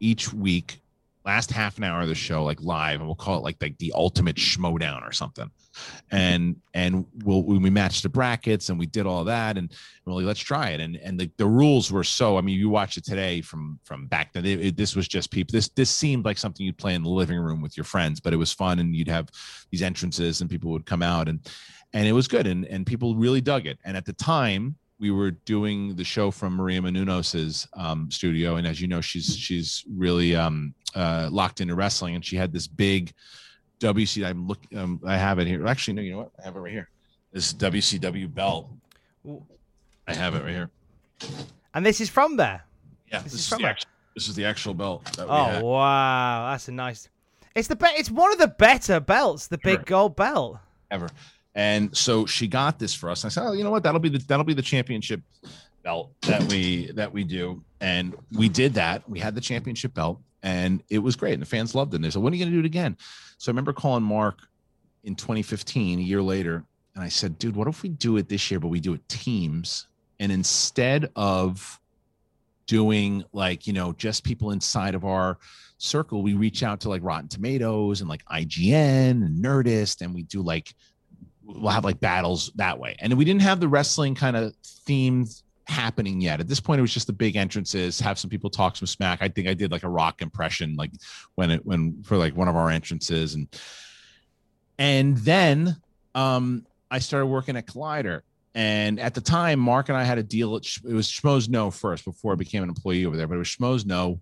each week last half an hour of the show like live and we'll call it like like the ultimate schmoedown or something. And and we'll we matched the brackets and we did all that and we're let's try it. And and the, the rules were so i mean you watch it today from from back then. It, it, this was just people this this seemed like something you'd play in the living room with your friends but it was fun and you'd have these entrances and people would come out and and it was good and and people really dug it. And at the time we were doing the show from Maria Menounos's um, studio, and as you know, she's she's really um, uh, locked into wrestling, and she had this big WC. I'm look, um, I have it here. Actually, no, you know what? I have it right here. This WCW belt. Ooh. I have it right here. And this is from there. Yeah, this, this is, from the actual, this is the actual belt. oh wow, that's a nice. It's the be- It's one of the better belts. The big gold belt ever. And so she got this for us. I said, "Oh, you know what? That'll be the that'll be the championship belt that we that we do." And we did that. We had the championship belt, and it was great. And the fans loved it. And they said, "When are you going to do it again?" So I remember calling Mark in 2015, a year later, and I said, "Dude, what if we do it this year, but we do it teams? And instead of doing like you know just people inside of our circle, we reach out to like Rotten Tomatoes and like IGN and Nerdist, and we do like." We'll have like battles that way. And we didn't have the wrestling kind of themed happening yet. At this point, it was just the big entrances, have some people talk some smack. I think I did like a rock impression, like when it when for like one of our entrances, and and then um I started working at Collider. And at the time, Mark and I had a deal. At, it was Schmoes Know first before I became an employee over there, but it was Schmoes Know.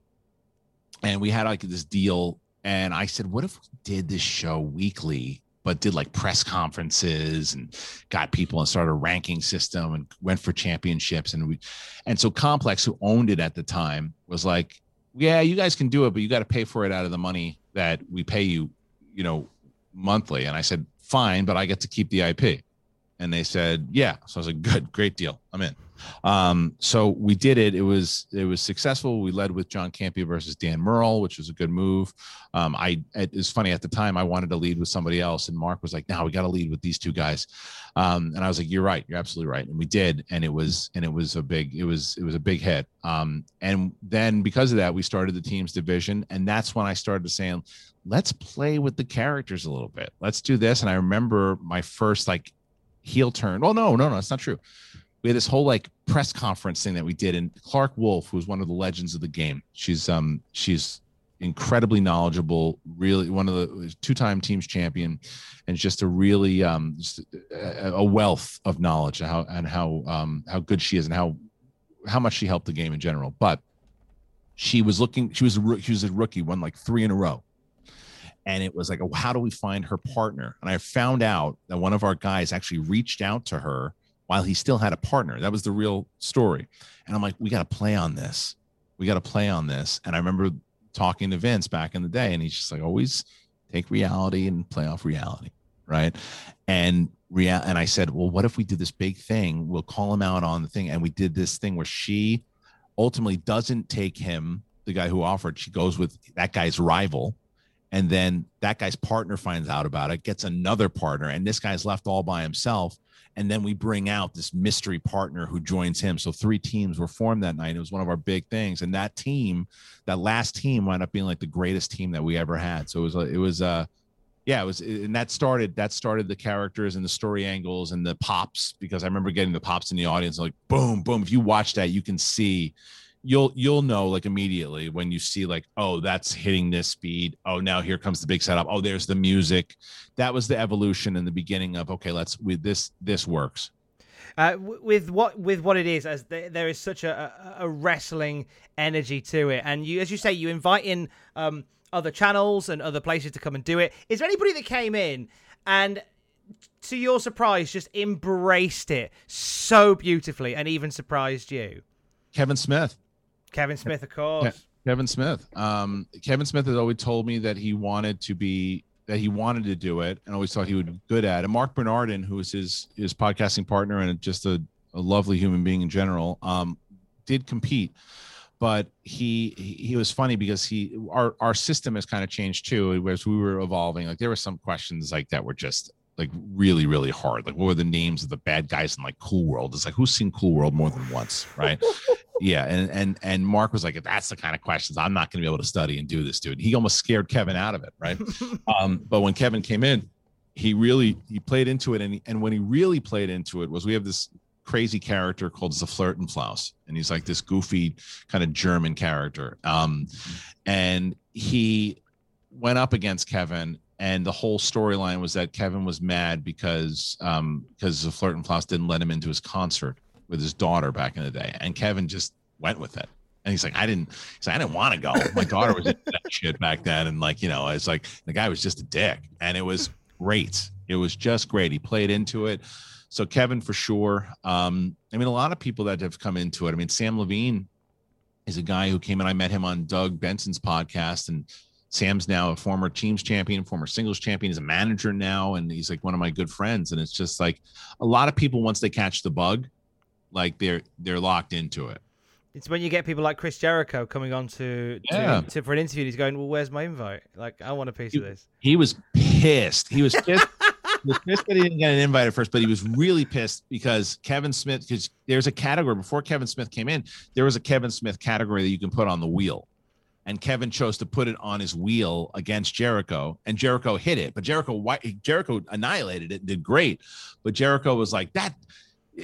And we had like this deal. And I said, what if we did this show weekly but did like press conferences and got people and started a ranking system and went for championships. And we and so complex who owned it at the time was like yeah you guys can do it but you got to pay for it out of the money that we pay you you know monthly. And i said fine but i get to keep the ip and they said yeah. So i was like good great deal. I'm in um, so we did it. It was it was successful. We led with John Campea versus Dan Murrell, which was a good move. Um, I it was funny at the time. I wanted to lead with somebody else, and Mark was like, "No, we got to lead with these two guys." Um, and I was like, "You're right. You're absolutely right." And we did, and it was and it was a big it was it was a big hit. Um, and then because of that, we started the teams division, and that's when I started to saying, "Let's play with the characters a little bit. Let's do this." And I remember my first like heel turn. Oh no, no, no, it's not true we had this whole like press conference thing that we did and Clarke Wolfe who's one of the legends of the game she's um she's incredibly knowledgeable really one of the two-time teams champion and just a really um just a wealth of knowledge and how and how um how good she is and how how much she helped the game in general. But she was looking she was a she was a rookie won like three in a row. And it was like oh, how do we find her partner? And i found out that one of our guys actually reached out to her while he still had a partner. That was the real story. And I'm like, we got to play on this. We got to play on this. And I remember talking to Vince back in the day, and he's just like, always take reality and play off reality. Right. And real and I said, Well, what if we did this big thing? We'll call him out on the thing. And we did this thing where she ultimately doesn't take him, the guy who offered, she goes with that guy's rival. And then that guy's partner finds out about it, gets another partner, and this guy's left all by himself and then we bring out this mystery partner who joins him. So three teams were formed that night. It was one of our big things, and that team, that last team, wound up being like the greatest team that we ever had. So it was, it was, uh, yeah, it was, and that started that started the characters and the story angles and the pops because I remember getting the pops in the audience like boom, boom. If you watch that, you can see you'll you'll know like immediately when you see like oh that's hitting this speed. Oh now here comes the big setup. Oh there's the music. That was the evolution in the beginning of okay let's with this this works. Uh, with what with what it is as there is such a, a, wrestling energy to it. And you as you say you invite in um, other channels and other places to come and do it. Is there anybody that came in and to your surprise just embraced it so beautifully and even surprised you? Kevin smith Kevin Smith, of course. Kevin Smith. Um, Kevin Smith has always told me that he wanted to be that he wanted to do it and always thought he would be good at it. Mark Bernardin, who is his his podcasting partner and just a, a lovely human being in general, um, did compete. but he he was funny because he our our system has kind of changed too as we were evolving like there were some questions like that were just like really really hard like what were the names of the bad guys in like cool world it's like who's seen cool world more than once right yeah and and and mark was like that's the kind of questions i'm not going to be able to study and do this dude. He almost scared kevin out of it right? Um but when kevin came in he really he played into it and he, and when he really played into it was we have this crazy character called Zaflirtenflaus, and Flaus, and he's like this goofy kind of German character. Um, and he went up against Kevin, and the whole storyline was that Kevin was mad because um because Zaflirtenflaus didn't let him into his concert with his daughter back in the day, and Kevin just went with it. And he's like, I didn't. He's like, I didn't want to go. My daughter was into that shit back then, and like, you know, it's like the guy was just a dick, and it was great. It was just great. He played into it. So Kevin for sure. Um, I mean, a lot of people that have come into it. I mean, Samm Levine is a guy who came in. I met him on Doug Benson's podcast, and Samm's now a former teams champion, former singles champion. He's a manager now, and he's like one of my good friends. And it's just like a lot of people once they catch the bug, like they're they're locked into it. It's when you get people like Chris Jericho coming on to, Yeah. to, to for an interview. And he's going, "Well, where's my invite? Like, I want a piece of this." He was pissed. He was pissed. he was pissed that he didn't get an invite at first, but he was really pissed because Kevin Smith, because there's a category before Kevin Smith came in, there was a Kevin Smith category that you can put on the wheel. And Kevin chose to put it on his wheel against Jericho, and Jericho hit it. But Jericho, Jericho annihilated it, did great. But Jericho was like, "That,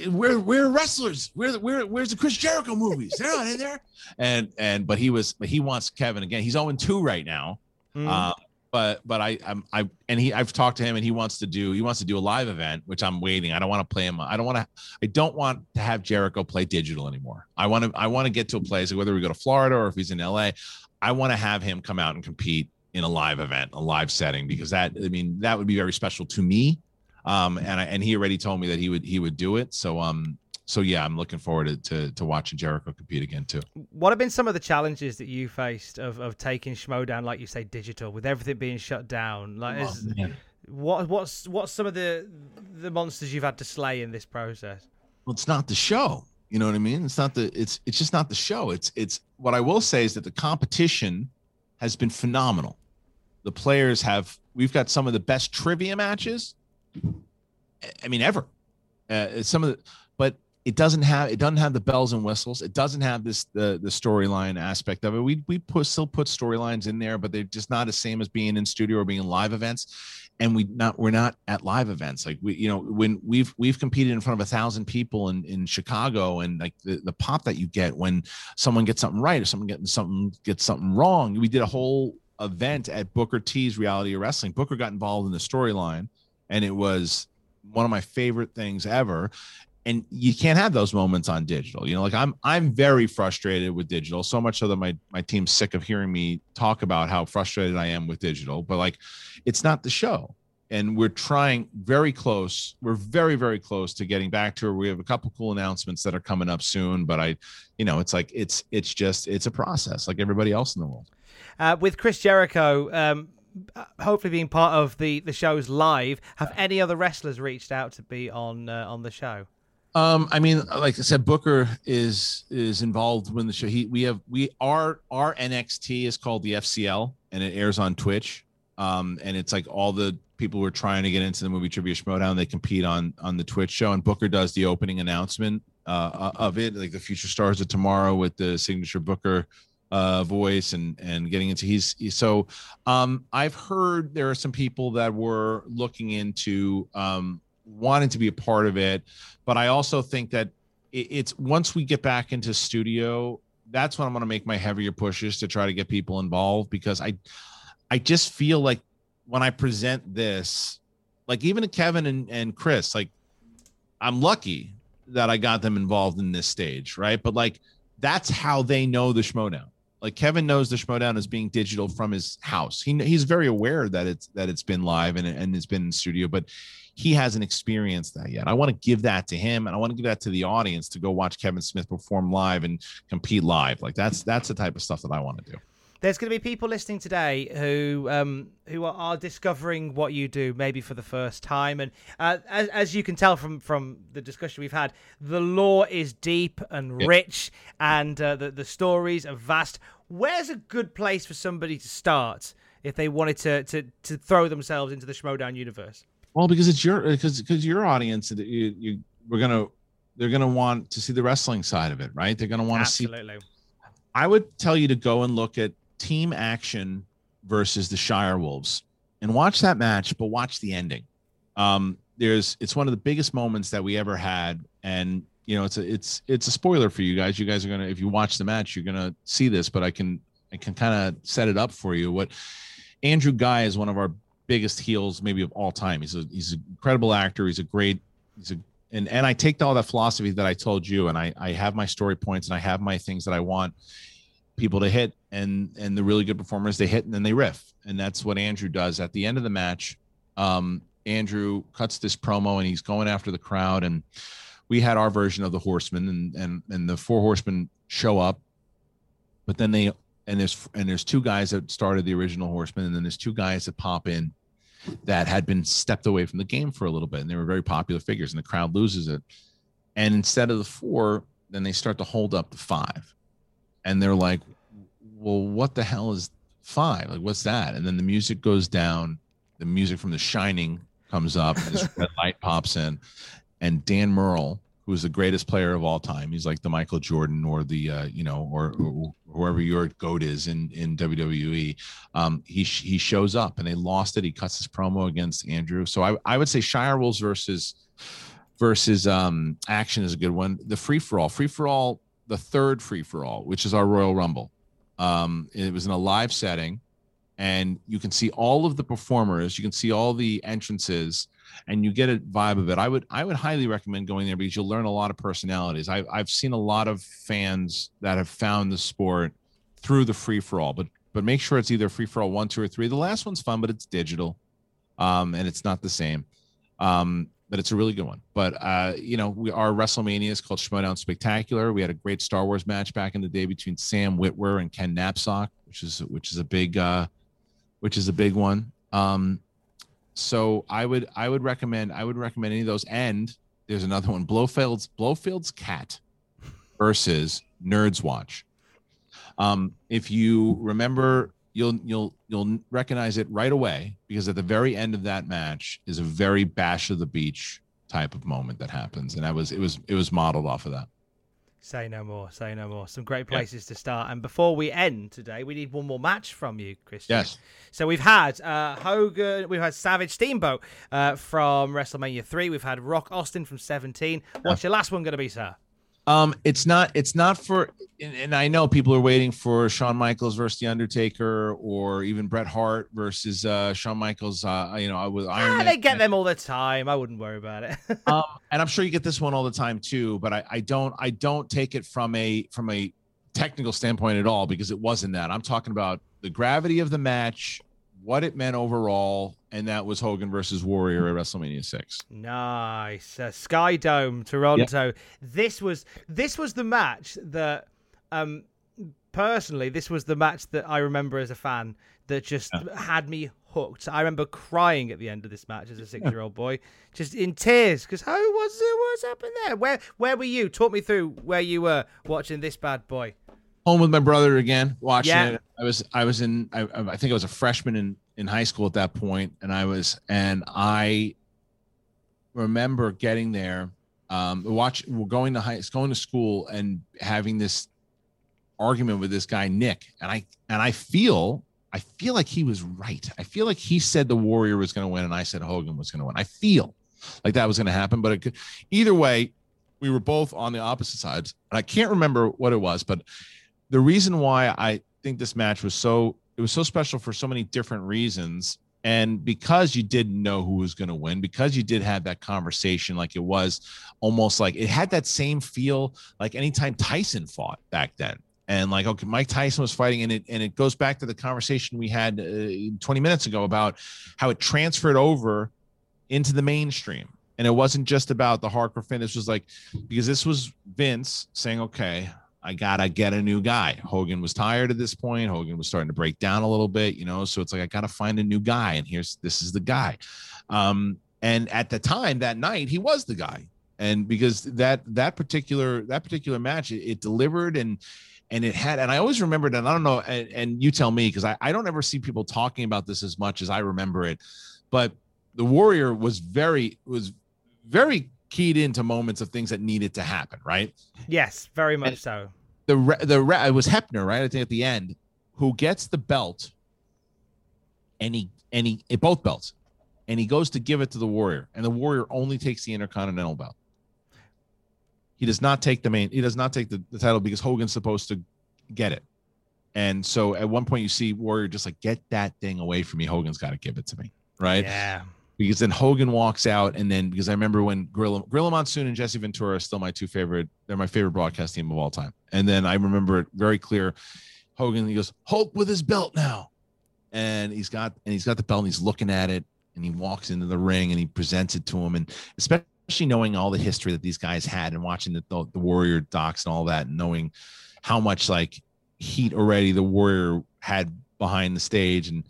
we're we're wrestlers. We're we're where's the Chris Jericho movies? They're not in there." And and but he was, but he wants Kevin again. He's 0 2 right now. Mm. Uh, but but I I'm I and he I've talked to him and he wants to do he wants to do a live event which I'm waiting. I don't want to play him. I don't want to I don't want to have Jericho play digital anymore. I want to I want to get to a place whether we go to Florida or if he's in LA, I want to have him come out and compete in a live event, a live setting because that I mean that would be very special to me. Um and I and he already told me that he would he would do it. So um so yeah, I'm looking forward to, to to watching Jericho compete again too. What have been some of the challenges that you faced of, of taking Schmoedown, like you say, digital, with everything being shut down? Like, Oh, is, what what's what's some of the the monsters you've had to slay in this process? well it's not the show you know what i mean it's not the it's it's just not the show it's it's what i will say is that the competition has been phenomenal the players have we've got some of the best trivia matches i mean ever. Uh, some of the but it doesn't have it doesn't have the bells and whistles. It doesn't have this the the storyline aspect of it. We we put still put storylines in there but they're just not the same as being in studio or being in live events. And we not we're not at live events. Like we you know when we've we've competed in front of a thousand people in in chicago and like the, the pop that you get when someone gets something right or someone getting something gets something wrong. We did a whole event at booker t's reality wrestling. Booker got involved in the storyline and it was one of my favorite things ever. And you can't have those moments on digital you know like i'm i'm very frustrated with digital. So much so that my my team's sick of hearing me talk about how frustrated i am with digital but like it's not the show. And we're trying very close we're very very close to getting back to it we have a couple cool announcements that are coming up soon but i you know it's like it's it's just it's a process like everybody else in the world. Uh, with Chris Jericho, um, hopefully being part of the the shows live, have any other wrestlers reached out to be on uh, on the show? Um, I mean, like I said, Booker is is involved when the show. He we have we our our NXT is called the FCL and it airs on Twitch. Um, and it's like all the people who are trying to get into the movie Trivia showdown. they compete on on the Twitch show, and Booker does the opening announcement uh, of it, like the future stars of tomorrow with the signature Booker uh voice and and getting into he's, he's so um i've heard there are some people that were looking into um wanting to be a part of it but i also think that it, it's once we get back into studio that's when i'm going to make my heavier pushes to try to get people involved because i i just feel like when i present this like even to kevin and, and chris like i'm lucky that i got them involved in this stage right? But like that's how they know the schmoedown like Kevin knows the Schmoedown is being digital from his house. He he's very aware that it's that it's been live and and it's been in studio, but he hasn't experienced that yet. I want to give that to him, and I want to give that to the audience to go watch Kevin Smith perform live and compete live. Like that's that's the type of stuff that I want to do. There's going to be people listening today who um, who are, are, discovering what you do, maybe for the first time. And uh, as, as you can tell from from the discussion we've had, the lore is deep and rich, and uh, the the stories are vast. Where's a good place for somebody to start if they wanted to to to throw themselves into the Schmoedown universe? Well, because it's your because because your audience, you you we're gonna they're gonna want to see the wrestling side of it, right? They're gonna want to see. Absolutely. I would tell you to go and look at Team Action versus the Shire Wolves and watch that match, but watch the ending. Um, there's it's one of the biggest moments that we ever had, and you know it's a it's it's a spoiler for you guys. You guys are gonna if you watch the match, you're gonna see this, but I can I can kind of set it up for you. What Andrew Guy is one of our biggest heels maybe of all time. He's a he's an incredible actor. He's a great he's a and and I take all that philosophy that I told you, and I I have my story points and I have my things that I want people to hit, and and the really good performers they hit and then they riff, and that's what Andrew does at the end of the match. Um, Andrew cuts this promo and he's going after the crowd, and we had our version of the Horsemen, and and and the four Horsemen show up, but then they and there's and there's two guys that started the original Horsemen, and then there's two guys that pop in that had been stepped away from the game for a little bit, and they were very popular figures, and the crowd loses it. And instead of the four, then they start to hold up the five, and they're like, "Well, what the hell is five? Like, what's that?" And then the music goes down. The music from The Shining comes up, and this red light pops in, and Dan Murrell, who's the greatest player of all time. He's like the Michael Jordan or the uh, you know or, or, whoever your goat is in in WWE. Um, he he shows up and they lost it. He cuts his promo against Andrew. So I I would say Shire Wolves versus versus um, Action is a good one. The free for all, free for all, the third free for all, which is our Royal Rumble. Um, it was in a live setting, and you can see all of the performers. You can see all the entrances and you get a vibe of it. I would I would highly recommend going there because you'll learn a lot of personalities. I, I've seen a lot of fans that have found the sport through the free for all, but but make sure it's either free for all one, two, or three. The last one's fun, but it's digital, um, and it's not the same. Um, but it's a really good one. But uh, you know, we our WrestleMania is called Schmoedown Spectacular. We had a great Star Wars match back in the day between Sam Witwer and Ken Napzok, which is which is a big uh, which is a big one. Um, so I would I would recommend I would recommend any of those. And there's another one, Blofeld's Blofeld's Cat versus Nerds Watch. Um, if you remember, you'll you'll you'll recognize it right away because at the very end of that match is a very bash of the beach type of moment that happens, and I was it was it was modeled off of that. Say no more. Say no more. Some great places yeah. to start. And before we end today, we need one more match from you, Kristian. Yes. So we've had uh, Hogan, we've had Savage Steamboat uh, from WrestleMania 3. We've had Rock Austin from 17. What's your last one going to be, sir? Um, it's not. It's not for. And I know people are waiting for Shawn Michaels versus the Undertaker, or even Bret Hart versus uh, Shawn Michaels. Uh, you know, with Iron. Ah, they get them all the time. I wouldn't worry about it. um, and I'm sure you get this one all the time too. But I, I don't. I don't take it from a from a technical standpoint at all because it wasn't that. I'm talking about the gravity of the match, what it meant overall, and that was Hogan versus Warrior at WrestleMania six. Nice, uh, Sky Dome, Toronto. Yep. This was this was the match that, um, personally, this was the match that I remember as a fan that just yeah. had me hooked. I remember crying at the end of this match as a six year old boy, just in tears because how was it? What's happened there? Where where were you? Talk me through where you were watching this bad boy home with my brother again, watching yeah. it. I was I was in I, I think I was a freshman in in high school at that point, and I was and I remember getting there. Um, watch we're going to high going to school and having this argument with this guy Nick, and I and I feel I feel like he was right. I feel like he said the Warrior was going to win, and I said Hogan was going to win. I feel like that was going to happen, but it could, either way, we were both on the opposite sides, and I can't remember what it was, but the reason why I think this match was so it was so special for so many different reasons and because you didn't know who was going to win because you did have that conversation like it was almost like it had that same feel like anytime tyson fought back then. And like okay mike tyson was fighting and it and it goes back to the conversation we had uh, 20 minutes ago about how it transferred over into the mainstream. And it wasn't just about the hardcore fan. This was like because this was vince saying okay I gotta get a new guy. Hogan was tired at this point. Hogan was starting to break down a little bit, you know. So it's like I gotta find a new guy, and here's this is the guy. Um, and at the time that night, he was the guy, and because that that particular that particular match, it, it delivered and and it had and i always remembered and i don't know and, and you tell me because I, I don't ever see people talking about this as much as i remember it but the warrior was very was very keyed into moments of things that needed to happen right yes very much and so the the it was Hebner, right i think at the end who gets the belt and he and he both belts and he goes to give it to the warrior and the warrior only takes the intercontinental belt he does not take the main. He does not take the, the title because Hogan's supposed to get it. And so at one point you see Warrior just like get that thing away from me. Hogan's got to give it to me, right? Yeah. Because then Hogan walks out, and then because I remember when Gorilla, Gorilla Monsoon and Jesse Ventura are still my two favorite. They're my favorite broadcast team of all time. And then I remember it very clear. Hogan he goes Hulk with his belt now, and he's got and he's got the belt and he's looking at it and he walks into the ring and he presents it to him and especially knowing all the history that these guys had and watching the, the, the Warrior docs and all that, and knowing how much like heat already the Warrior had behind the stage, and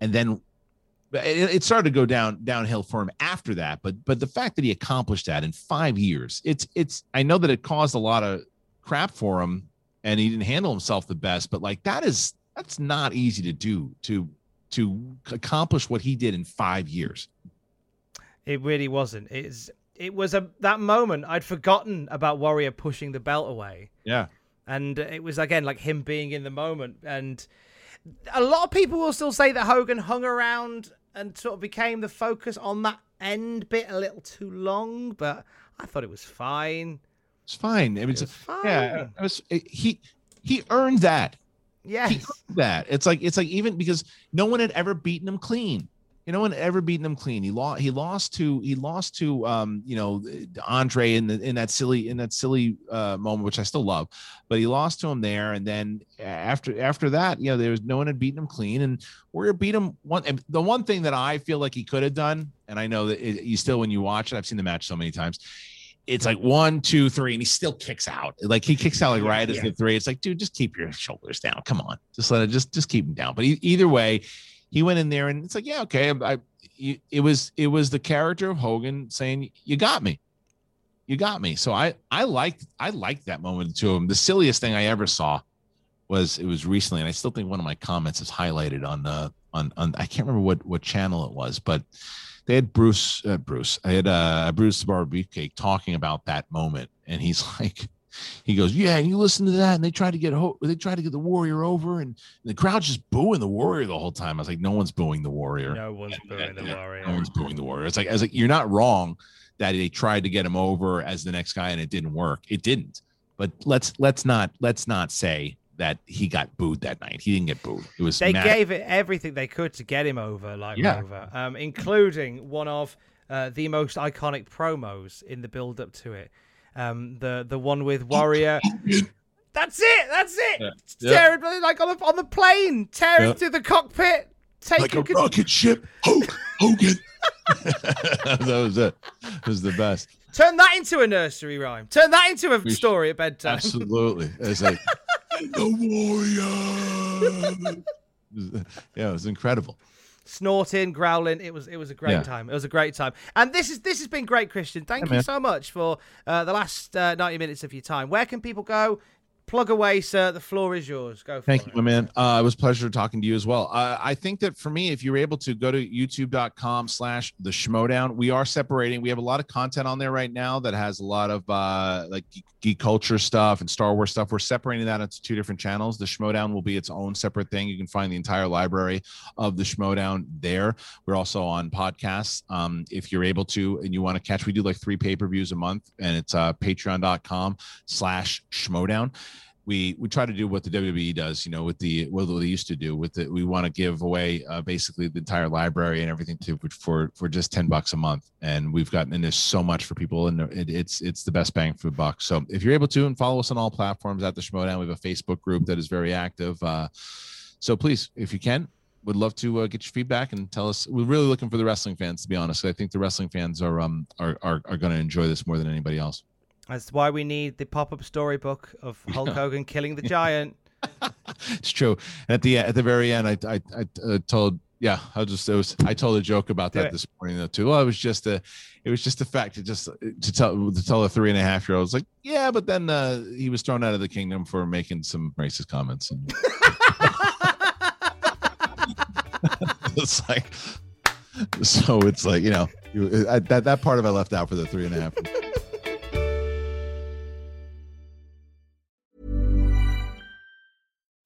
and then it, it, started to go down downhill for him after that. But but the fact that he accomplished that in five years, it's it's I know that it caused a lot of crap for him, and he didn't handle himself the best. But like that is that's not easy to do to to accomplish what he did in five years. It really wasn't. It's it was a that moment I'd forgotten about Warrior pushing the belt away. Yeah. And it was again like him being in the moment and a lot of people will still say that Hogan hung around and sort of became the focus on that end bit a little too long, but I thought it was fine. It's fine. It was, it was fine. Yeah, it was it, he he earned that. Yes. that. It's like it's like even because no one had ever beaten him clean you know, no one ever beaten him clean. He lost. He lost to. He lost to. Um, you know, Andre in the in that silly in that silly uh, moment, which I still love. But he lost to him there, and then after after that, you know, there was no one had beaten him clean, and Warrior beat him one. The one thing that I feel like he could have done, and I know that it, you still when you watch it, I've seen the match so many times. It's like one, two, three, and he still kicks out. Like he kicks out like right yeah. as the three. It's like, dude, just keep your shoulders down. Come on, just let it. Just just keep him down. But either way he went in there and it's like, yeah, okay. I, I, it was it was the character of Hogan saying, "You got me, you got me." So I I liked I liked that moment to him. The silliest thing I ever saw was it was recently, and I still think one of my comments is highlighted on the on on I can't remember what what channel it was, but they had Bruce uh, Bruce I had uh Bruce the Bar Beefcake talking about that moment, and he's like he goes, "Yeah, and you listen to that, and they try to get ho- they try to get the Warrior over, and the crowd's just booing the Warrior the whole time." I was like, "No one's booing the Warrior. No one's booing the Warrior. No one's booing the Warrior." It's like, I was like, "You're not wrong that they tried to get him over as the next guy, and it didn't work. It didn't. But let's let's not let's not say that he got booed that night. He didn't get booed. It was they mad. gave it everything they could to get him over, like yeah. over, um, including one of." Uh, the most iconic promos in the build up to it. Um, the the one with Warrior. That's it. That's it. Yeah. Tearing like on the on the plane, tearing yeah. through the cockpit, taking like a con- rocket ship. Hulk Hogan. that was it. It was the best. Turn that into a nursery rhyme. Turn that into a we story at bedtime. Absolutely. It's like the warrior. yeah, it was incredible snorting, growling. It was it was a great yeah. time. It was a great time. And this is this has been great, Kristian. Thank you so much for uh, the last uh, ninety minutes of your time. Where can people go? plug away, sir. The floor is yours. Go. Thank it. you, my man. Uh, it was pleasure talking to you as well. Uh, I think that for me, if you're able to go to youtube.com slash the schmoedown, we are separating. We have a lot of content on there right now that has a lot of uh, like geek culture stuff and Star Wars stuff. We're separating that into two different channels. The schmoedown will be its own separate thing. You can find the entire library of the schmoedown there. We're also on podcasts. Um, if you're able to and you want to catch, we do like three pay-per-views a month and it's uh, patreon.com slash schmoedown we we try to do what the WWE does, you know, with the what they used to do with it. We want to give away uh, basically the entire library and everything to for for just ten bucks a month, and we've gotten and there's so much for people, and it, it's it's the best bang for the buck. So if you're able to, and follow us on all platforms at the Schmoedown, we have a Facebook group that is very active. Uh, so please, if you can, would love to uh, get your feedback and tell us. We're really looking for the wrestling fans, to be honest. I think the wrestling fans are um are are, are going to enjoy this more than anybody else. That's why we need the pop-up storybook of Hulk Hogan killing the giant. it's true. And at the at the very end, I I, I uh, told yeah, I just it was I told a joke about that this morning though too. Well, it was just a it was just the fact to just to tell to tell a three and a half year old was like yeah, but then uh, he was thrown out of the kingdom for making some racist comments. And it's like so it's like you know that that part of I left out for the three and a half.